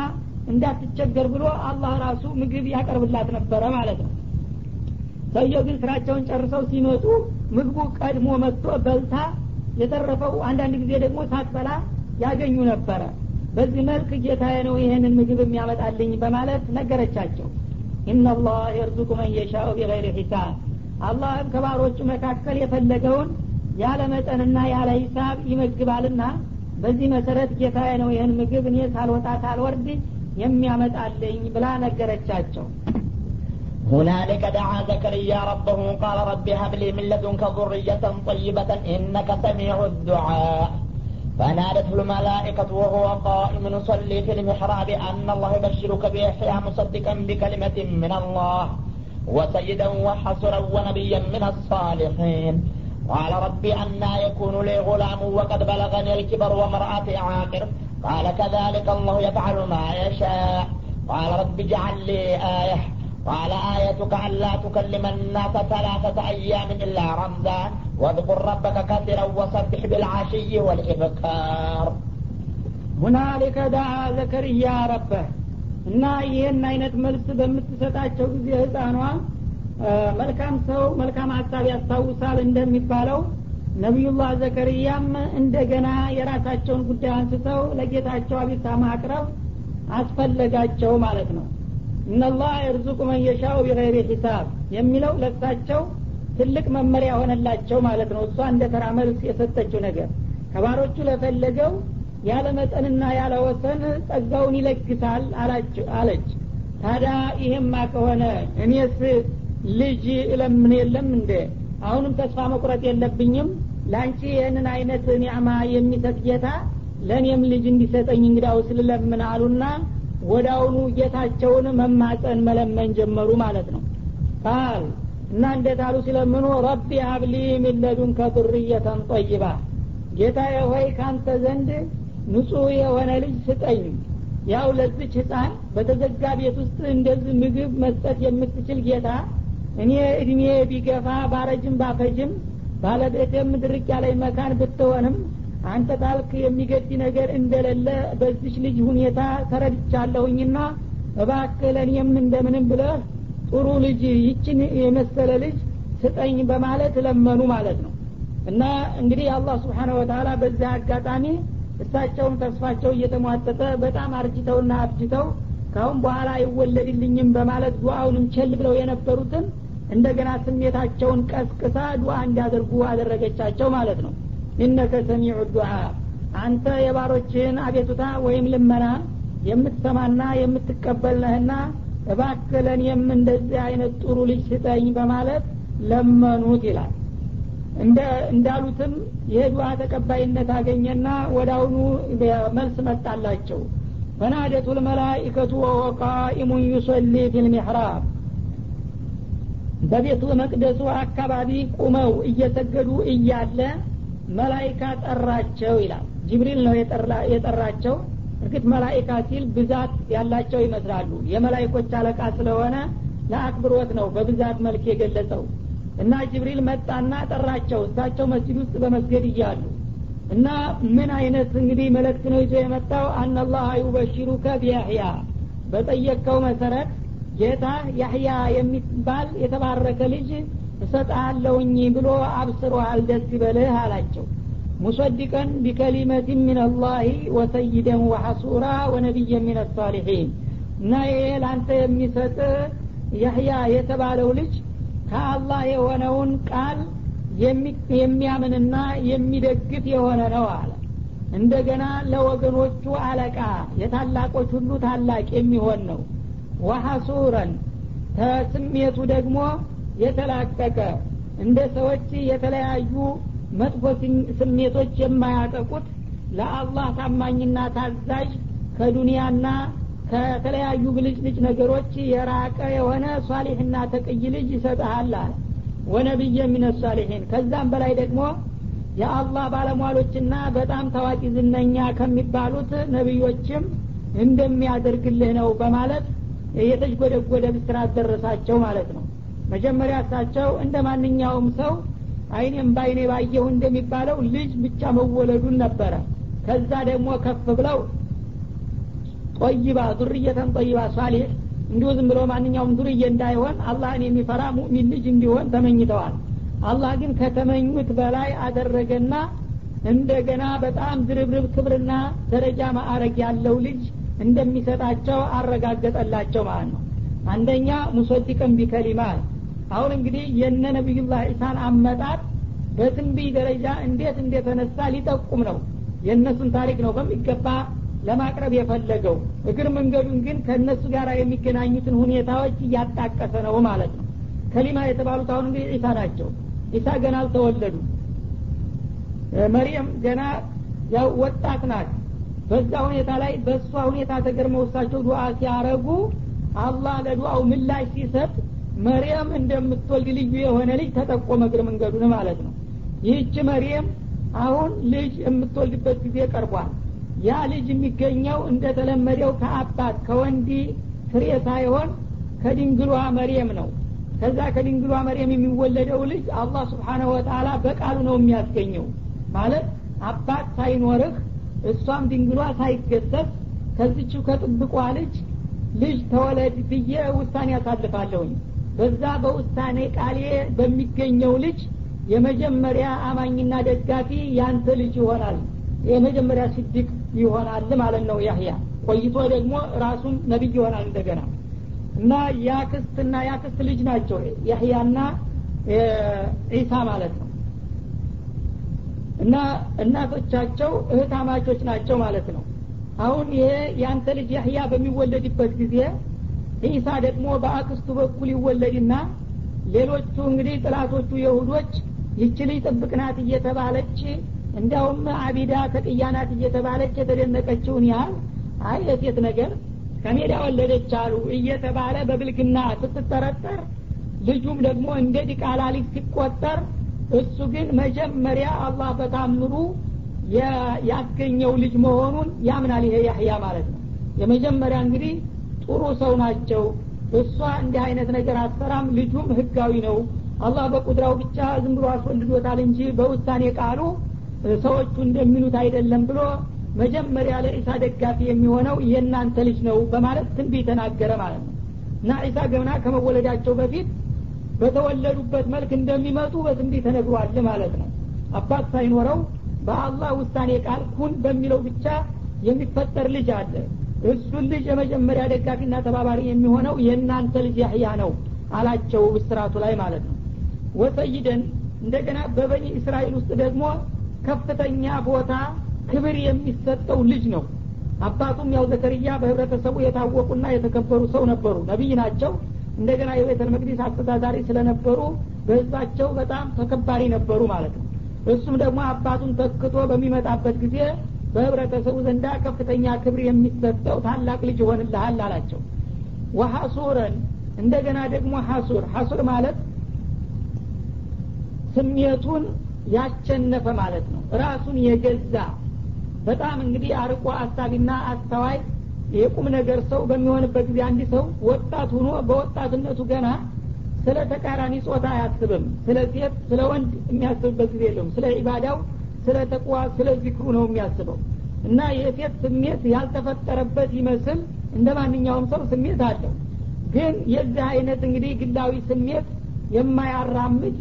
እንዳትቸገር ብሎ አላህ ራሱ ምግብ ያቀርብላት ነበረ ማለት ነው። ሰውየው ግን ስራቸውን ጨርሰው ሲመጡ ምግቡ ቀድሞ መጥቶ በልታ የተረፈው አንዳንድ ጊዜ ደግሞ ሳትበላ ያገኙ ነበረ። በዚህ መልክ ጌታዬ ነው ይህንን ምግብ የሚያመጣልኝ በማለት ነገረቻቸው ኢናላህ የርዙቁ መን የሻኡ ቢገይር ሒሳብ አላህም ከባሮቹ መካከል የፈለገውን ያለ መጠንና ያለ ሂሳብ ይመግባልና በዚህ መሰረት ጌታዬ ነው ይህን ምግብ እኔ ሳልወጣ ሳልወርድ የሚያመጣልኝ ብላ ነገረቻቸው هنالك دعا زكريا ربه قال رب هب لي من لدنك ذرية طيبة إنك سميع الدعاء فنادته الملائكة وهو قائم يصلي في المحراب أن الله يبشرك بيحيى مصدقا بكلمة من الله وسيدا وحسرا ونبيا من الصالحين. قال رب أنا يكون لي غلام وقد بلغني الكبر وامرأتي عاقر. قال كذلك الله يفعل ما يشاء. قال رب اجعل لي آية. قال آيتك ألا تكلم الناس ثلاثة أيام إلا رمزا واذكر ربك كثيرا وسبح بالعشي والإبكار ሁናሊከ ዳዓ ዘከርያ ረበህ እና ይህን አይነት መልስ በምትሰጣቸው ጊዜ ህፃኗ መልካም ሰው መልካም ሀሳብ ያስታውሳል እንደሚባለው ነቢዩላህ ዘከርያም እንደገና የራሳቸውን ጉዳይ አንስተው ለጌታቸው አቤቱታ ማቅረብ አስፈለጋቸው ማለት ነው እነላህ የርዙቁ መን የሻው ቢገይሪ ሂሳብ የሚለው ለሳቸው ትልቅ መመሪያ ሆነላቸው ማለት ነው። እሷ እንደ ተራ መልስ የሰጠችው ነገር ከባሮቹ ለፈለገው ያለ መጠንና ያለ ወሰን ጸጋውን ይለግሳል አለች። ታዲያ ይሄማ ከሆነ እኔስ ልጅ እለምን የለም እንደ አሁንም ተስፋ መቁረጥ የለብኝም። ለአንቺ ይህንን አይነት ኒዕማ የሚሰጥ ጌታ ለእኔም ልጅ እንዲሰጠኝ እንግዳው ስልለምን አሉና ወዳውኑ ጌታቸውን መማፀን መለመን ጀመሩ ማለት ነው። ቃል እና እንዴት አሉ ሲለምኑ ረቢ ሀብሊ ሚለዱን ከዱርየተን ጠይባ። ጌታዬ ሆይ ካንተ ዘንድ ንጹህ የሆነ ልጅ ስጠኝ። ያው ለዚች ህፃን በተዘጋ ቤት ውስጥ እንደዚህ ምግብ መስጠት የምትችል ጌታ እኔ እድሜ ቢገፋ ባረጅም ባፈጅም ባለቤትም ድርቅ ያለኝ መካን ብትሆንም አንተ ታልክ የሚገድ ነገር እንደሌለ በዚች ልጅ ሁኔታ ተረድቻለሁኝና እባክህ ለእኔም እንደምንም ብለህ ጥሩ ልጅ ይችን የመሰለ ልጅ ስጠኝ በማለት ለመኑ ማለት ነው። እና እንግዲህ አላህ ስብሓነ ወተላ በዚህ አጋጣሚ እሳቸውን ተስፋቸው እየተሟጠጠ በጣም አርጅተውና አብጅተው ካሁን በኋላ አይወለድልኝም በማለት ዱአውንም ቸል ብለው የነበሩትን እንደገና ስሜታቸውን ቀስቅሳ ዱዓ እንዲያደርጉ አደረገቻቸው ማለት ነው ኢነከ ሰሚዑ ዱዓ አንተ የባሮችህን አቤቱታ ወይም ልመና የምትሰማና የምትቀበል እባክለን የምንደዚህ አይነት ጥሩ ልጅ ስጠኝ በማለት ለመኑት ይላል። እንዳሉትም የዱዓ ተቀባይነት አገኘና አሁኑ መልስ መጣላቸው። ፈናደቱ ልመላኢከቱ ወሆ ቃኢሙን ዩሰሊ ፊልሚሕራብ በቤቱ መቅደሱ አካባቢ ቁመው እየሰገዱ እያለ መላይካ ጠራቸው ይላል። ጅብሪል ነው የጠራቸው። እርግጥ መላይካ ሲል ብዛት ያላቸው ይመስላሉ። የመላይኮች አለቃ ስለሆነ ለአክብሮት ነው በብዛት መልክ የገለጸው። እና ጅብሪል መጣና ጠራቸው። እሳቸው መስጅድ ውስጥ በመስገድ እያሉ እና ምን አይነት እንግዲህ መልእክት ነው ይዞ የመጣው? አናላህ ዩበሽሩከ ቢያህያ። በጠየቅከው መሰረት ጌታ ያህያ የሚባል የተባረከ ልጅ እሰጣለሁኝ ብሎ አብስሮሃል ደስ ይበልህ አላቸው። ሙሰዲቀን ቢከሊመት ምን አላህ ወሰይደን ወሐሱራ ወነቢየ ምን አሳሊሒን እና ይሄ ለአንተ የሚሰጥ ያህያ የተባለው ልጅ ከአላህ የሆነውን ቃል የሚያምንና የሚደግፍ የሆነ ነው አለ። እንደገና ለወገኖቹ አለቃ የታላቆች ሁሉ ታላቅ የሚሆን ነው። ወሐሱረን ተስሜቱ ደግሞ የተላቀቀ እንደ ሰዎች የተለያዩ መጥፎ ስሜቶች የማያጠቁት ለአላህ ታማኝና ታዛዥ ከዱንያና ከተለያዩ ብልጭልጭ ነገሮች የራቀ የሆነ ሷሊሕና ተቅይ ልጅ ይሰጠሃል አለ። ወነቢየ ሚነ ሷሊሒን ከዛም በላይ ደግሞ የአላህ ባለሟሎችና በጣም ታዋቂ ዝነኛ ከሚባሉት ነቢዮችም እንደሚያደርግልህ ነው በማለት የተጅጎደጎደ ብስራት ደረሳቸው ማለት ነው መጀመሪያ እሳቸው እንደ ማንኛውም ሰው አይኔም በአይኔ ባየሁ እንደሚባለው ልጅ ብቻ መወለዱን ነበረ። ከዛ ደግሞ ከፍ ብለው ጦይባ ዙርየተን ጦይባ ሷሊሕ እንዲሁ ዝም ብሎ ማንኛውም ዱርዬ እንዳይሆን አላህን የሚፈራ ሙእሚን ልጅ እንዲሆን ተመኝተዋል። አላህ ግን ከተመኙት በላይ አደረገና እንደገና በጣም ዝርብርብ ክብርና ደረጃ ማዕረግ ያለው ልጅ እንደሚሰጣቸው አረጋገጠላቸው ማለት ነው። አንደኛ ሙሰዲቀን ቢከሊማት አሁን እንግዲህ የነ ነቢዩላህ ኢሳን አመጣጥ በትንቢ ደረጃ እንዴት እንደተነሳ ሊጠቁም ነው። የእነሱን ታሪክ ነው በሚገባ ለማቅረብ የፈለገው። እግር መንገዱን ግን ከእነሱ ጋር የሚገናኙትን ሁኔታዎች እያጣቀሰ ነው ማለት ነው። ከሊማ የተባሉት አሁን እንግዲህ ዒሳ ናቸው። ዒሳ ገና አልተወለዱ መርየም ገና ያው ወጣት ናት። በዛ ሁኔታ ላይ በእሷ ሁኔታ ተገርመው እሳቸው ዱዓ ሲያረጉ አላህ ለዱዓው ምላሽ ሲሰጥ መርየም እንደምትወልድ ልዩ የሆነ ልጅ ተጠቆመ እግር መንገዱን ማለት ነው። ይህች መርየም አሁን ልጅ የምትወልድበት ጊዜ ቀርቧል። ያ ልጅ የሚገኘው እንደተለመደው ከአባት ከወንዲ ፍሬ ሳይሆን ከድንግሏ መርየም ነው። ከዛ ከድንግሏ መርየም የሚወለደው ልጅ አላህ ስብሓነሁ ወተላ በቃሉ ነው የሚያስገኘው። ማለት አባት ሳይኖርህ እሷም ድንግሏ ሳይገሰስ ከዚችው ከጥብቋ ልጅ ልጅ ተወለድ ብዬ ውሳኔ ያሳልፋለሁኝ በዛ በውሳኔ ቃሌ በሚገኘው ልጅ የመጀመሪያ አማኝና ደጋፊ ያንተ ልጅ ይሆናል የመጀመሪያ ስድቅ ይሆናል ማለት ነው ያህያ። ቆይቶ ደግሞ ራሱም ነቢይ ይሆናል እንደገና። እና ያክስትና ያክስት ልጅ ናቸው ያህያና ዒሳ ማለት ነው። እና እናቶቻቸው እህታማቾች ናቸው ማለት ነው። አሁን ይሄ ያንተ ልጅ ያህያ በሚወለድበት ጊዜ ዒሳ ደግሞ በአክስቱ በኩል ይወለድና ሌሎቹ እንግዲህ ጥላቶቹ የሁዶች ይች ልጅ ጥብቅናት እየተባለች እንዲያውም አቢዳ ተቅያናት እየተባለች የተደነቀችውን ያህል አይ የሴት ነገር ከሜዳ ወለደች አሉ እየተባለ በብልግና ስትጠረጠር ልጁም ደግሞ እንደ ዲቃላ ልጅ ሲቆጠር እሱ ግን መጀመሪያ አላህ በታምሩ ያስገኘው ልጅ መሆኑን ያምናል ይሄ ያህያ ማለት ነው። የመጀመሪያ እንግዲህ ጥሩ ሰው ናቸው። እሷ እንዲህ አይነት ነገር አትሰራም። ልጁም ህጋዊ ነው። አላህ በቁድራው ብቻ ዝም ብሎ አስወልዶታል እንጂ በውሳኔ ቃሉ ሰዎቹ እንደሚሉት አይደለም ብሎ መጀመሪያ ለኢሳ ደጋፊ የሚሆነው የእናንተ ልጅ ነው በማለት ትንቢ ተናገረ ማለት ነው። እና ኢሳ ገና ከመወለዳቸው በፊት በተወለዱበት መልክ እንደሚመጡ በትንቢ ተነግሯል ማለት ነው። አባት ሳይኖረው በአላህ ውሳኔ ቃል ኩን በሚለው ብቻ የሚፈጠር ልጅ አለ እሱን ልጅ የመጀመሪያ ደጋፊና ተባባሪ የሚሆነው የእናንተ ልጅ ያህያ ነው አላቸው ብስራቱ ላይ ማለት ነው። ወሰይደን እንደገና በበኒ እስራኤል ውስጥ ደግሞ ከፍተኛ ቦታ ክብር የሚሰጠው ልጅ ነው። አባቱም ያው ዘከርያ በህብረተሰቡ የታወቁና የተከበሩ ሰው ነበሩ ነቢይ ናቸው። እንደገና የቤተል መቅዲስ አስተዳዳሪ ስለነበሩ በህዝባቸው በጣም ተከባሪ ነበሩ ማለት ነው። እሱም ደግሞ አባቱን ተክቶ በሚመጣበት ጊዜ በህብረተሰቡ ዘንዳ ከፍተኛ ክብር የሚሰጠው ታላቅ ልጅ ይሆንልሃል አላቸው። ወሐሱረን እንደገና ደግሞ ሐሱር። ሐሱር ማለት ስሜቱን ያቸነፈ ማለት ነው። ራሱን የገዛ በጣም እንግዲህ አርቆ አሳቢና አስተዋይ የቁም ነገር ሰው በሚሆንበት ጊዜ አንድ ሰው ወጣት ሁኖ በወጣትነቱ ገና ስለ ተቃራኒ ጾታ አያስብም። ስለ ሴት ስለ ወንድ የሚያስብበት ጊዜ የለውም። ስለ ኢባዳው ስለ ተቅዋ ስለ ዚክሩ ነው የሚያስበው። እና የሴት ስሜት ያልተፈጠረበት ይመስል እንደ ማንኛውም ሰው ስሜት አለው። ግን የዚህ አይነት እንግዲህ ግላዊ ስሜት የማያራምድ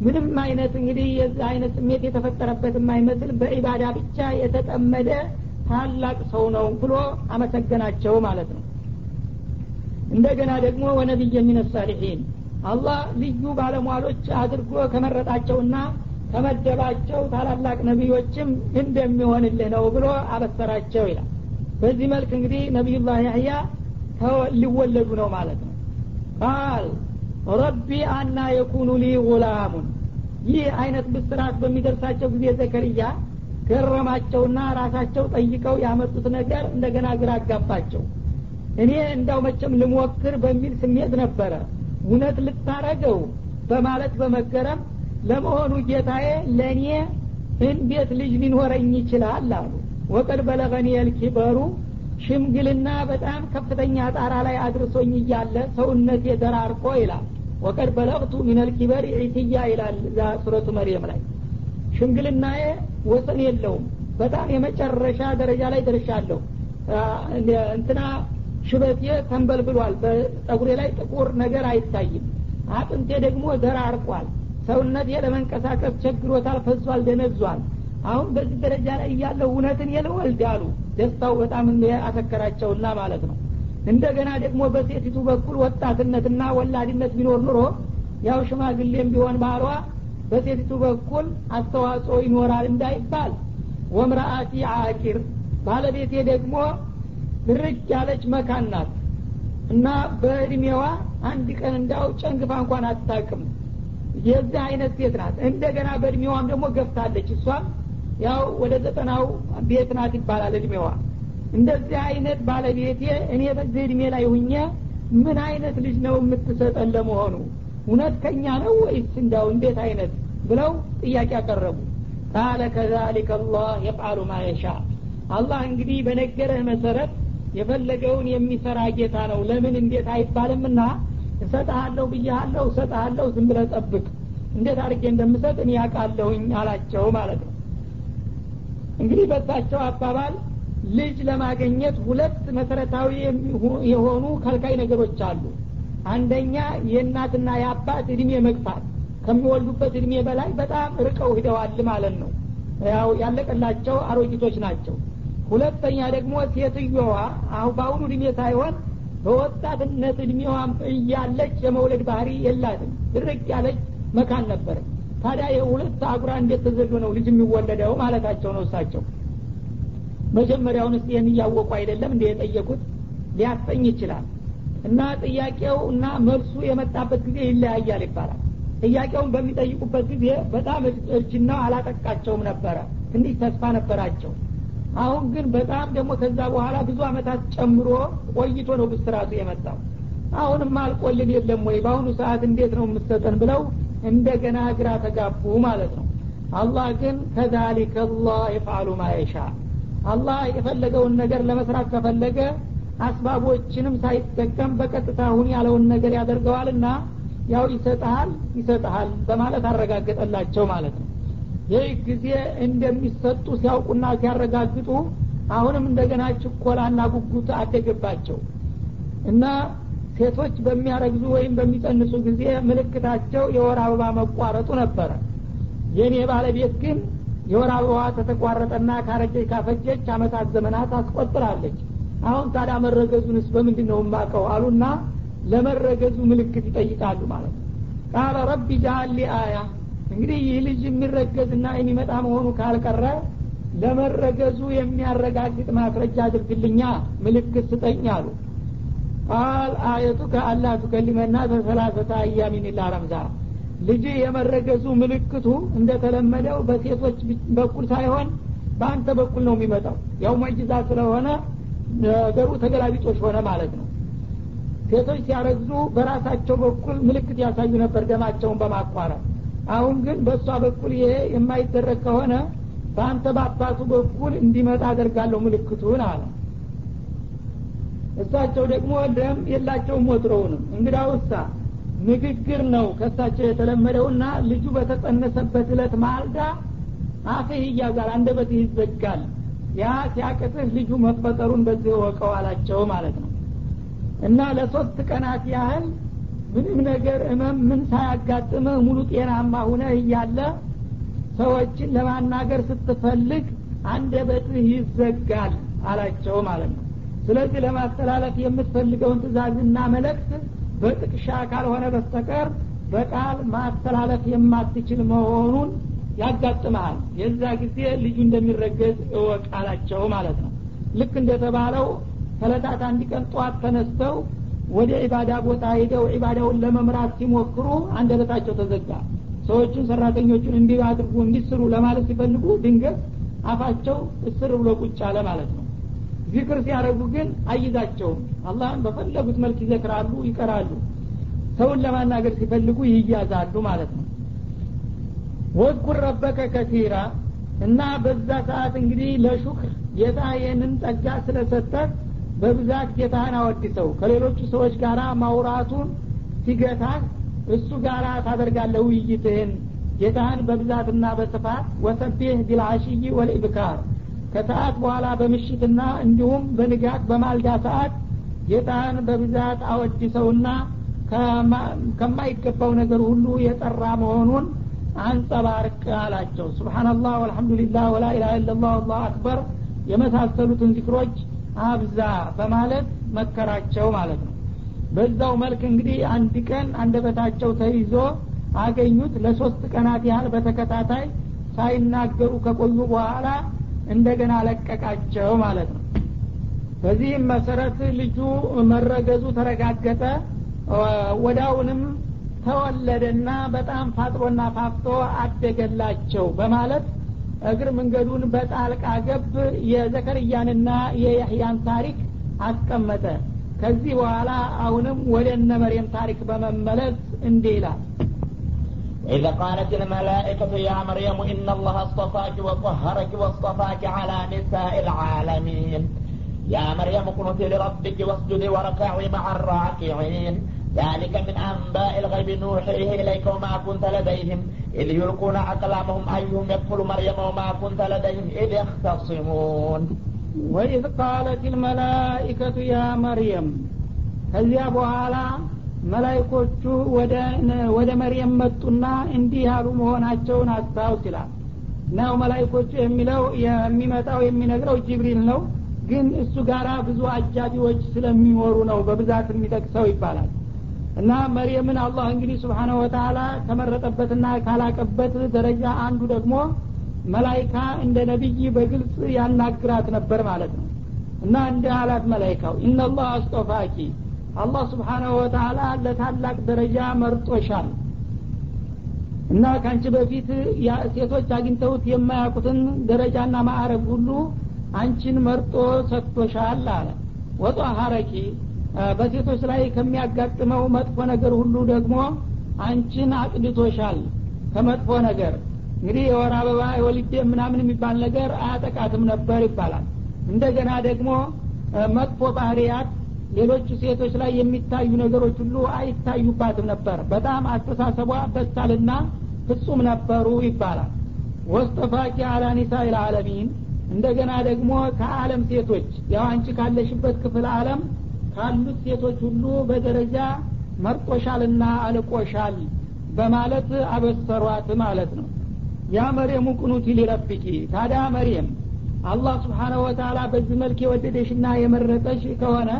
ምንም አይነት እንግዲህ የዚህ አይነት ስሜት የተፈጠረበት የማይመስል በኢባዳ ብቻ የተጠመደ ታላቅ ሰው ነው ብሎ አመሰገናቸው ማለት ነው። እንደገና ደግሞ ወነቢይ የሚነ አላህ ልዩ ባለሟሎች አድርጎ ከመረጣቸውና ከመደባቸው ታላላቅ ነቢዮችም እንደሚሆንልህ ነው ብሎ አበሰራቸው ይላል። በዚህ መልክ እንግዲህ ነቢዩላህ ያህያ ሊወለዱ ነው ማለት ነው። ቃል ረቢ አና የኩኑ ሊ ጉላሙን ይህ አይነት ብስራት በሚደርሳቸው ጊዜ ዘከርያ ገረማቸውና ራሳቸው ጠይቀው ያመጡት ነገር እንደገና ግራ አጋባቸው። እኔ እንዳው መቼም ልሞክር በሚል ስሜት ነበረ። እውነት ልታረገው በማለት በመገረም ለመሆኑ ጌታዬ ለእኔ እንዴት ልጅ ሊኖረኝ ይችላል አሉ። ወቀድ በለገኒ የልኪበሩ ሽምግልና በጣም ከፍተኛ ጣራ ላይ አድርሶኝ እያለ ሰውነት የተራርቆ ይላል። ወቀድ በለቅቱ ሚነል ኪበር ኢትያ ይላል እዛ ሱረቱ መርየም ላይ። ሽምግልናዬ ወሰን የለውም። በጣም የመጨረሻ ደረጃ ላይ ደርሻለሁ። እንትና ሽበቴ ተንበልብሏል። በጸጉሬ ላይ ጥቁር ነገር አይታይም። አጥንቴ ደግሞ ደራርቋል ሰውነቴ ለመንቀሳቀስ ቸግሮታል ፈዟል ደነዟል አሁን በዚህ ደረጃ ላይ እያለው እውነትን የልወልድ አሉ። ደስታው በጣም አሰከራቸውና ማለት ነው። እንደገና ደግሞ በሴቲቱ በኩል ወጣትነትና ወላድነት ቢኖር ኑሮ ያው ሽማግሌም ቢሆን ባሏ በሴቲቱ በኩል አስተዋጽኦ ይኖራል እንዳይባል። ወምራአቲ አቂር ባለቤቴ ደግሞ ድርቅ ያለች መካን ናት። እና በእድሜዋ አንድ ቀን እንዳው ጨንግፋ እንኳን አታቅም የዚህ አይነት ሴት ናት። እንደገና በእድሜዋም ደግሞ ገፍታለች። እሷም ያው ወደ ዘጠናው ቤት ናት ይባላል እድሜዋ። እንደዚህ አይነት ባለቤቴ እኔ በዚህ እድሜ ላይ ሁኘ ምን አይነት ልጅ ነው የምትሰጠን ለመሆኑ? እውነት ከኛ ነው ወይስ እንዳው እንዴት አይነት? ብለው ጥያቄ ያቀረቡ ቃለ ከዛሊከ አላህ የፍአሉ ማ የሻ። አላህ እንግዲህ በነገረህ መሰረት የፈለገውን የሚሰራ ጌታ ነው። ለምን እንዴት አይባልምና እሰጥሃለሁ ብያሃለሁ እሰጥሃለሁ ዝም ብለህ ጠብቅ። እንዴት አድርጌ እንደምሰጥ እኔ ያውቃለሁኝ አላቸው ማለት ነው። እንግዲህ በሳቸው አባባል ልጅ ለማገኘት ሁለት መሰረታዊ የሆኑ ከልካይ ነገሮች አሉ። አንደኛ የእናትና የአባት እድሜ መግፋት። ከሚወልዱበት እድሜ በላይ በጣም ርቀው ሂደዋል ማለት ነው። ያው ያለቀላቸው አሮጊቶች ናቸው። ሁለተኛ ደግሞ ሴትዮዋ አሁን በአሁኑ እድሜ ሳይሆን በወጣትነት እድሜዋም እያለች የመውለድ ባህሪ የላትም። ድርቅ ያለች መካን ነበር ታዲያ የሁለት አጉራ እንዴት ተዘሎ ነው ልጅ የሚወለደው ማለታቸው ነው እሳቸው። መጀመሪያውን ስ ይህን አይደለም እንደ የጠየቁት? ሊያሰኝ ይችላል። እና ጥያቄው እና መልሱ የመጣበት ጊዜ ይለያያል ይባላል። ጥያቄውን በሚጠይቁበት ጊዜ በጣም እርጅናው አላጠቃቸውም ነበረ። ትንሽ ተስፋ ነበራቸው አሁን ግን በጣም ደግሞ ከዛ በኋላ ብዙ አመታት ጨምሮ ቆይቶ ነው ብስራቱ የመጣው። አሁንም አልቆልን የለም ወይ? በአሁኑ ሰዓት እንዴት ነው የምሰጠን ብለው እንደገና ግራ ተጋቡ ማለት ነው። አላህ ግን ከዛሊከ አላህ የፍአሉ ማየሻ አላህ የፈለገውን ነገር ለመስራት ከፈለገ አስባቦችንም ሳይጠቀም በቀጥታ ሁን ያለውን ነገር ያደርገዋልና ያው ይሰጠሃል ይሰጠሃል በማለት አረጋገጠላቸው ማለት ነው ይህ ጊዜ እንደሚሰጡ ሲያውቁና ሲያረጋግጡ አሁንም እንደገና ችኮላና ጉጉት አደገባቸው። እና ሴቶች በሚያረግዙ ወይም በሚጸንሱ ጊዜ ምልክታቸው የወር አበባ መቋረጡ ነበረ። የእኔ ባለቤት ግን የወር አበባ ተተቋረጠና ካረጀች ካፈጀች አመታት ዘመናት አስቆጥራለች። አሁን ታዲያ መረገዙንስ በምንድን ነው የማቀው አሉና ለመረገዙ ምልክት ይጠይቃሉ ማለት ነው። ቃለ ረቢ ጃአሊ አያ እንግዲህ ይህ ልጅ የሚረገዝና የሚመጣ መሆኑ ካልቀረ ለመረገዙ የሚያረጋግጥ ማስረጃ አድርግልኛ ምልክት ስጠኝ አሉ። ቃል አየቱ ከአላ ቱከሊመና በሰላሰተ አያሚን ላ ረምዛ ልጅ የመረገዙ ምልክቱ እንደተለመደው በሴቶች በኩል ሳይሆን በአንተ በኩል ነው የሚመጣው። ያው መጅዛ ስለሆነ ነገሩ ተገላቢጦች ሆነ ማለት ነው። ሴቶች ሲያረግዙ በራሳቸው በኩል ምልክት ያሳዩ ነበር ደማቸውን በማቋረጥ አሁን ግን በእሷ በኩል ይሄ የማይደረግ ከሆነ በአንተ በአባቱ በኩል እንዲመጣ አደርጋለሁ ምልክቱን አለ። እሳቸው ደግሞ ደም የላቸውም ወትሮውንም። እንግዳ ውሳ ንግግር ነው ከእሳቸው የተለመደውና ልጁ በተጸነሰበት እለት ማልዳ አፍህ ይያዛል አንደበትህ ይዘጋል። ያ ሲያቅትህ ልጁ መፈጠሩን በዚህ ወቀው አላቸው ማለት ነው። እና ለሶስት ቀናት ያህል ምንም ነገር እመም ምን ሳያጋጥምህ ሙሉ ጤናማ ሁነ እያለ ሰዎችን ለማናገር ስትፈልግ አንደበትህ ይዘጋል አላቸው ማለት ነው። ስለዚህ ለማስተላለፍ የምትፈልገውን ትእዛዝና መለክት በጥቅሻ ካልሆነ በስተቀር በቃል ማስተላለፍ የማትችል መሆኑን ያጋጥመሃል። የዛ ጊዜ ልጁ እንደሚረገዝ እወቅ አላቸው ማለት ነው። ልክ እንደተባለው ከለታት አንድ ቀን ጠዋት ተነስተው ወደ ኢባዳ ቦታ ሂደው ኢባዳውን ለመምራት ሲሞክሩ አንደበታቸው ተዘጋ። ሰዎቹን ሰራተኞቹን እንዲ አድርጉ እንዲስሩ ለማለት ሲፈልጉ ድንገት አፋቸው እስር ብሎ ቁጭ አለ ማለት ነው። ዚክር ሲያደረጉ ግን አይዛቸውም። አላህን በፈለጉት መልክ ይዘክራሉ ይቀራሉ። ሰውን ለማናገር ሲፈልጉ ይያዛሉ ማለት ነው። ወዝኩር ረበከ ከቲራ እና በዛ ሰዓት እንግዲህ ለሹክር ጌታ ይህንን ጸጋ ስለሰጠት በብዛት ጌታህን አወድሰው። ከሌሎቹ ሰዎች ጋር ማውራቱን ሲገታህ እሱ ጋር ታደርጋለህ ውይይትህን። ጌታህን በብዛትና በስፋት ወሰቢህ ቢልአሽይ ወልኢብካር። ከሰዓት በኋላ በምሽትና እንዲሁም በንጋት በማልዳ ሰዓት ጌታህን በብዛት አወድሰውና ከማይገባው ነገር ሁሉ የጠራ መሆኑን አንጸባርቅ አላቸው። ስብሓናላህ ወልሐምዱሊላህ ወላኢላha ኢላላህ አላሁ አክበር። የመሳሰሉትን ዚክሮች አብዛ በማለት መከራቸው ማለት ነው። በዛው መልክ እንግዲህ አንድ ቀን አንደበታቸው ተይዞ አገኙት። ለሶስት ቀናት ያህል በተከታታይ ሳይናገሩ ከቆዩ በኋላ እንደገና ለቀቃቸው ማለት ነው። በዚህም መሰረት ልጁ መረገዙ ተረጋገጠ። ወዳውንም ተወለደና በጣም ፋጥሮና ፋፍቶ አደገላቸው በማለት እግር መንገዱን በጣልቃ ገብ የዘከርያንና የያህያን ታሪክ አስቀመጠ ከዚህ በኋላ አሁንም ወደ እነ መርየም ታሪክ በመመለስ እንዲህ ይላል إذا قالت الملائكة يا مريم إن الله اصطفاك وطهرك واصطفاك على نساء العالمين يا مريم اقنتي لربك واسجدي واركعي مع الراكعين ذلك من أنباء الغيب نوحيه إليك وما كنت لديهم إذ يلقون أقلامهم أيهم يكفل مريم وما كنت لديهم إذ يختصمون وإذ قالت الملائكة يا مريم ከዚያ በኋላ መላይኮቹ ወደ መርየም መጡና እንዲህ ያሉ መሆናቸውን አስታውስ ይላል ናው መላይኮቹ የሚለው የሚመጣው የሚነግረው ጅብሪል ነው ግን እሱ ጋራ ብዙ አጃቢዎች ስለሚኖሩ ነው በብዛት የሚጠቅሰው ይባላል እና መርየምን አላህ እንግዲህ ስብሓነሁ ወተላ ከመረጠበትና ካላቀበት ደረጃ አንዱ ደግሞ መላይካ እንደ ነቢይ በግልጽ ያናግራት ነበር ማለት ነው። እና እንደ አላት መላይካው ኢነላህ አስጦፋኪ አላህ ስብሓናሁ ወተላ ለታላቅ ደረጃ መርጦሻል። እና ከአንቺ በፊት ሴቶች አግኝተውት የማያውቁትን ደረጃና ማዕረግ ሁሉ አንቺን መርጦ ሰጥቶሻል አለ። ወጦ ሀረቂ በሴቶች ላይ ከሚያጋጥመው መጥፎ ነገር ሁሉ ደግሞ አንቺን አቅድቶሻል ከመጥፎ ነገር። እንግዲህ የወር አበባ የወሊድ ምናምን የሚባል ነገር አያጠቃትም ነበር ይባላል። እንደገና ደግሞ መጥፎ ባህርያት ሌሎቹ ሴቶች ላይ የሚታዩ ነገሮች ሁሉ አይታዩባትም ነበር። በጣም አስተሳሰቧ በሳልና ፍጹም ነበሩ ይባላል። ወስጠፋቂ አላ ኒሳ ልዓለሚን እንደገና ደግሞ ከአለም ሴቶች ያው አንቺ ካለሽበት ክፍል አለም ካሉት ሴቶች ሁሉ በደረጃ መርጦሻልና አልቆሻል በማለት አበሰሯት ማለት ነው። ያ መርየም ቁኑቲ ሊረቢቂ ታዲያ መርየም አላህ ስብሓነሁ ወተላ በዚህ መልክ የወደደሽና የመረጠሽ ከሆነ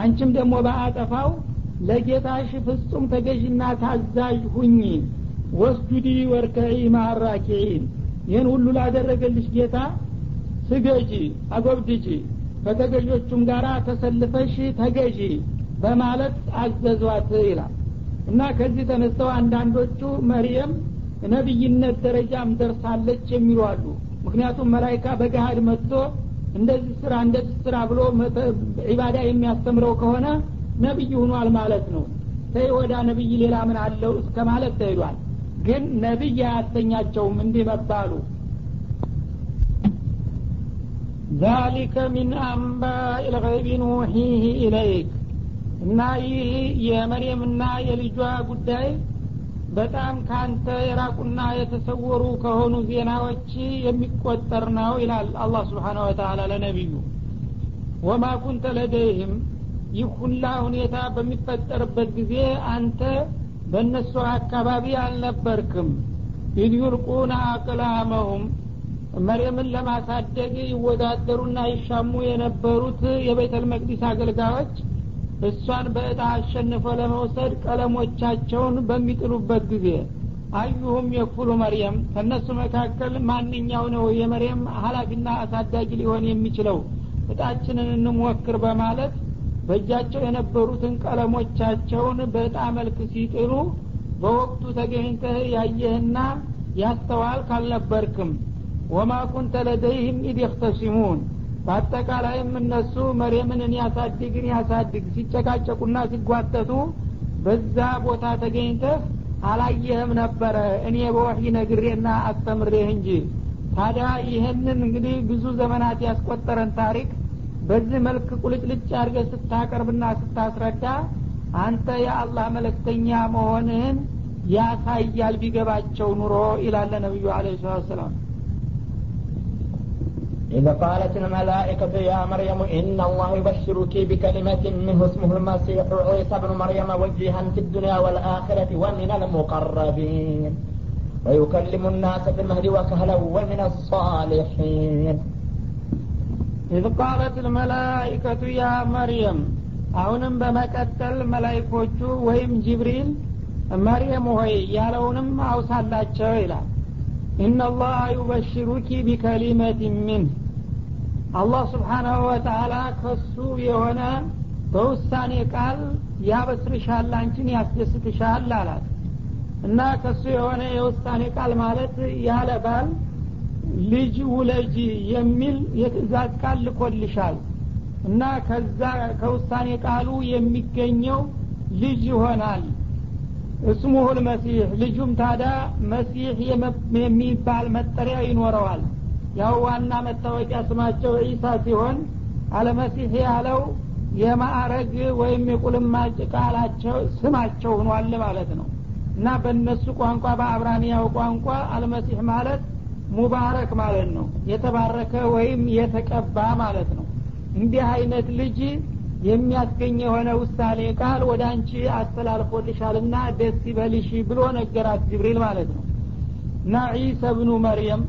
አንቺም ደግሞ በአጠፋው ለጌታሽ ፍጹም ተገዥና ታዛዥ ሁኚ። ወስጁዲ ወርከዒ ማራኪዒን ይህን ሁሉ ላደረገልሽ ጌታ ስገጂ አጎብድጂ ከተገዦቹም ጋር ተሰልፈሽ ተገዢ በማለት አዘዟት ይላል። እና ከዚህ ተነስተው አንዳንዶቹ መርየም ነቢይነት ደረጃም ደርሳለች የሚሉ አሉ። ምክንያቱም መላይካ በገሃድ መጥቶ እንደዚህ ስራ እንደዚህ ስራ ብሎ ዒባዳ የሚያስተምረው ከሆነ ነቢይ ሁኗል ማለት ነው። ተይ ወዳ ነቢይ ሌላ ምን አለው እስከ ማለት ተሄዷል ግን ነቢይ አያሰኛቸውም እንዲህ መባሉ ዛሊከ ሚን አንባኢ ልገይቢ ኑሒህ ኢለይክ እና ይህ የመርየምና የልጇ ጉዳይ በጣም ካንተ የራቁና የተሰወሩ ከሆኑ ዜናዎች የሚቆጠር ነው ይላል አላህ ስብሓን ወተላ ለነቢዩ። ወማ ኩንተ ለደይህም ይህ ሁላ ሁኔታ በሚፈጠርበት ጊዜ አንተ በእነሱ አካባቢ አልነበርክም። ኢድ ዩልቁና አቅላመሁም መርየምን ለማሳደግ ይወዳደሩና ይሻሙ የነበሩት የቤተል መቅዲስ አገልጋዮች እሷን በእጣ አሸንፎ ለመውሰድ ቀለሞቻቸውን በሚጥሉበት ጊዜ አዩሁም የኩሉ መርየም ከእነሱ መካከል ማንኛው ነው የመርየም ሀላፊና አሳዳጊ ሊሆን የሚችለው? እጣችንን እንሞክር በማለት በእጃቸው የነበሩትን ቀለሞቻቸውን በእጣ መልክ ሲጥሉ በወቅቱ ተገኝተህ ያየህና ያስተዋል ካልነበርክም ወማ ኩንተ ለደይህም ኢድ የክተሲሙን በአጠቃላይም እነሱ መርየምን ያሳድግን ያሳድግ ሲጨቃጨቁና ሲጓተቱ በዛ ቦታ ተገኝተህ አላየህም ነበረ። እኔ በወህይ ነግሬና አስተምሬህ እንጂ። ታዲያ ይህንን እንግዲህ ብዙ ዘመናት ያስቆጠረን ታሪክ በዚህ መልክ ቁልጭልጭ አድርገ ስታቀርብና ስታስረዳ አንተ የአላህ መለክተኛ መሆንህን ያሳያል ቢገባቸው ኑሮ ይላለ ነቢዩ አለ ሰላም إذ قالت الملائكة يا مريم إن الله يبشرك بكلمة منه اسمه المسيح عيسى بن مريم وجيها في الدنيا والآخرة ومن المقربين ويكلم الناس في المهد وكهلا ومن الصالحين إذ قالت الملائكة يا مريم አሁንም በመቀጠል መላይኮቹ ወይም ጅብሪል መርየም ሆይ ያለውንም አውሳላቸው ይላል ኢነላህ ዩበሽሩኪ ቢከሊመት ሚን አላህ ስብሓናሁ ወተላ ከሱ የሆነ በውሳኔ ቃል ያበስርሻል አንቺን ያስደስትሻል አላት። እና ከሱ የሆነ የውሳኔ ቃል ማለት ያለ ባል ልጅ ውለጂ የሚል የትእዛዝ ቃል ልኮልሻል። እና ከዛ ከውሳኔ ቃሉ የሚገኘው ልጅ ይሆናል። እስሙሁል መሲህ። ልጁም ታዳ መሲህ የሚባል መጠሪያ ይኖረዋል ያው ዋና መታወቂያ ስማቸው ዒሳ ሲሆን አለመሲህ ያለው የማዕረግ ወይም የቁልማጭ ቃላቸው ስማቸው ሆኗል ማለት ነው። እና በእነሱ ቋንቋ በአብራንያው ቋንቋ አልመሲህ ማለት ሙባረክ ማለት ነው። የተባረከ ወይም የተቀባ ማለት ነው። እንዲህ አይነት ልጅ የሚያስገኝ የሆነ ውሳኔ ቃል ወደ አንቺ አስተላልፎልሻልና ደስ ይበልሽ ብሎ ነገራት ጅብሪል ማለት ነው። እና ዒሳ ብኑ መርየም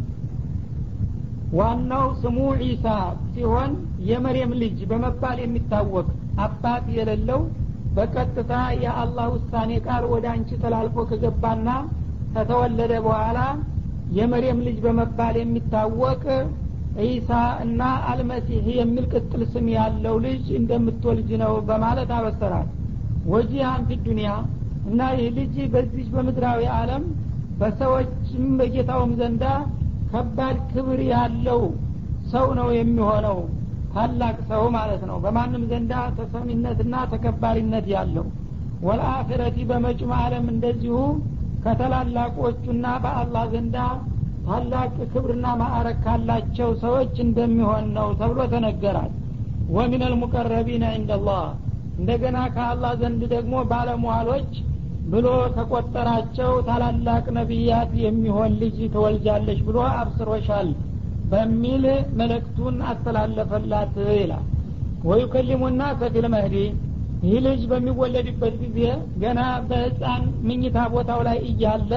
ዋናው ስሙ ዒሳ ሲሆን የመርየም ልጅ በመባል የሚታወቅ አባት የሌለው በቀጥታ የአላህ ውሳኔ ቃል ወደ አንቺ ተላልፎ ከገባና ከተወለደ በኋላ የመርየም ልጅ በመባል የሚታወቅ ዒሳ እና አልመሲህ የሚል ቅጥል ስም ያለው ልጅ እንደምትወልጅ ነው በማለት አበሰራል ወጂሃን ፊ ዱኒያ እና ይህ ልጅ በዚህ በምድራዊ አለም በሰዎችም በጌታውም ዘንዳ ከባድ ክብር ያለው ሰው ነው የሚሆነው። ታላቅ ሰው ማለት ነው። በማንም ዘንዳ ተሰሚነትና ተከባሪነት ያለው። ወልአክረቲ በመጭም አለም እንደዚሁ ከተላላቆቹና በአላህ ዘንዳ ታላቅ ክብርና ማዕረግ ካላቸው ሰዎች እንደሚሆን ነው ተብሎ ተነገራል። ወሚን አልሙቀረቢን ዕንደላህ እንደገና ከአላህ ዘንድ ደግሞ ባለሟሎች ብሎ ከቆጠራቸው ታላላቅ ነቢያት የሚሆን ልጅ ትወልጃለች ብሎ አብስሮሻል በሚል መልእክቱን አስተላለፈላት ይላል። ወዩከሊሙና ከፊል መህዲ ይህ ልጅ በሚወለድበት ጊዜ ገና በህፃን ምኝታ ቦታው ላይ እያለ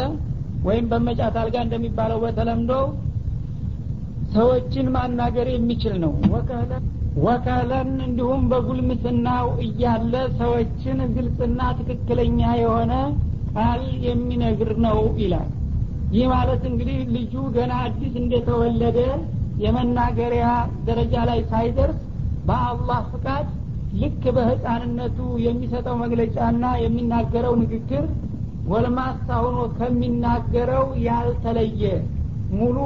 ወይም በመጫት አልጋ እንደሚባለው በተለምዶ ሰዎችን ማናገር የሚችል ነው ወከለን እንዲሁም በጉልምስናው እያለ ሰዎችን ግልጽና ትክክለኛ የሆነ ቃል የሚነግር ነው ይላል። ይህ ማለት እንግዲህ ልጁ ገና አዲስ እንደተወለደ የመናገሪያ ደረጃ ላይ ሳይደርስ በአላህ ፍቃድ ልክ በህፃንነቱ የሚሰጠው መግለጫና የሚናገረው ንግግር ጎልማሳ ሆኖ ከሚናገረው ያልተለየ ሙሉ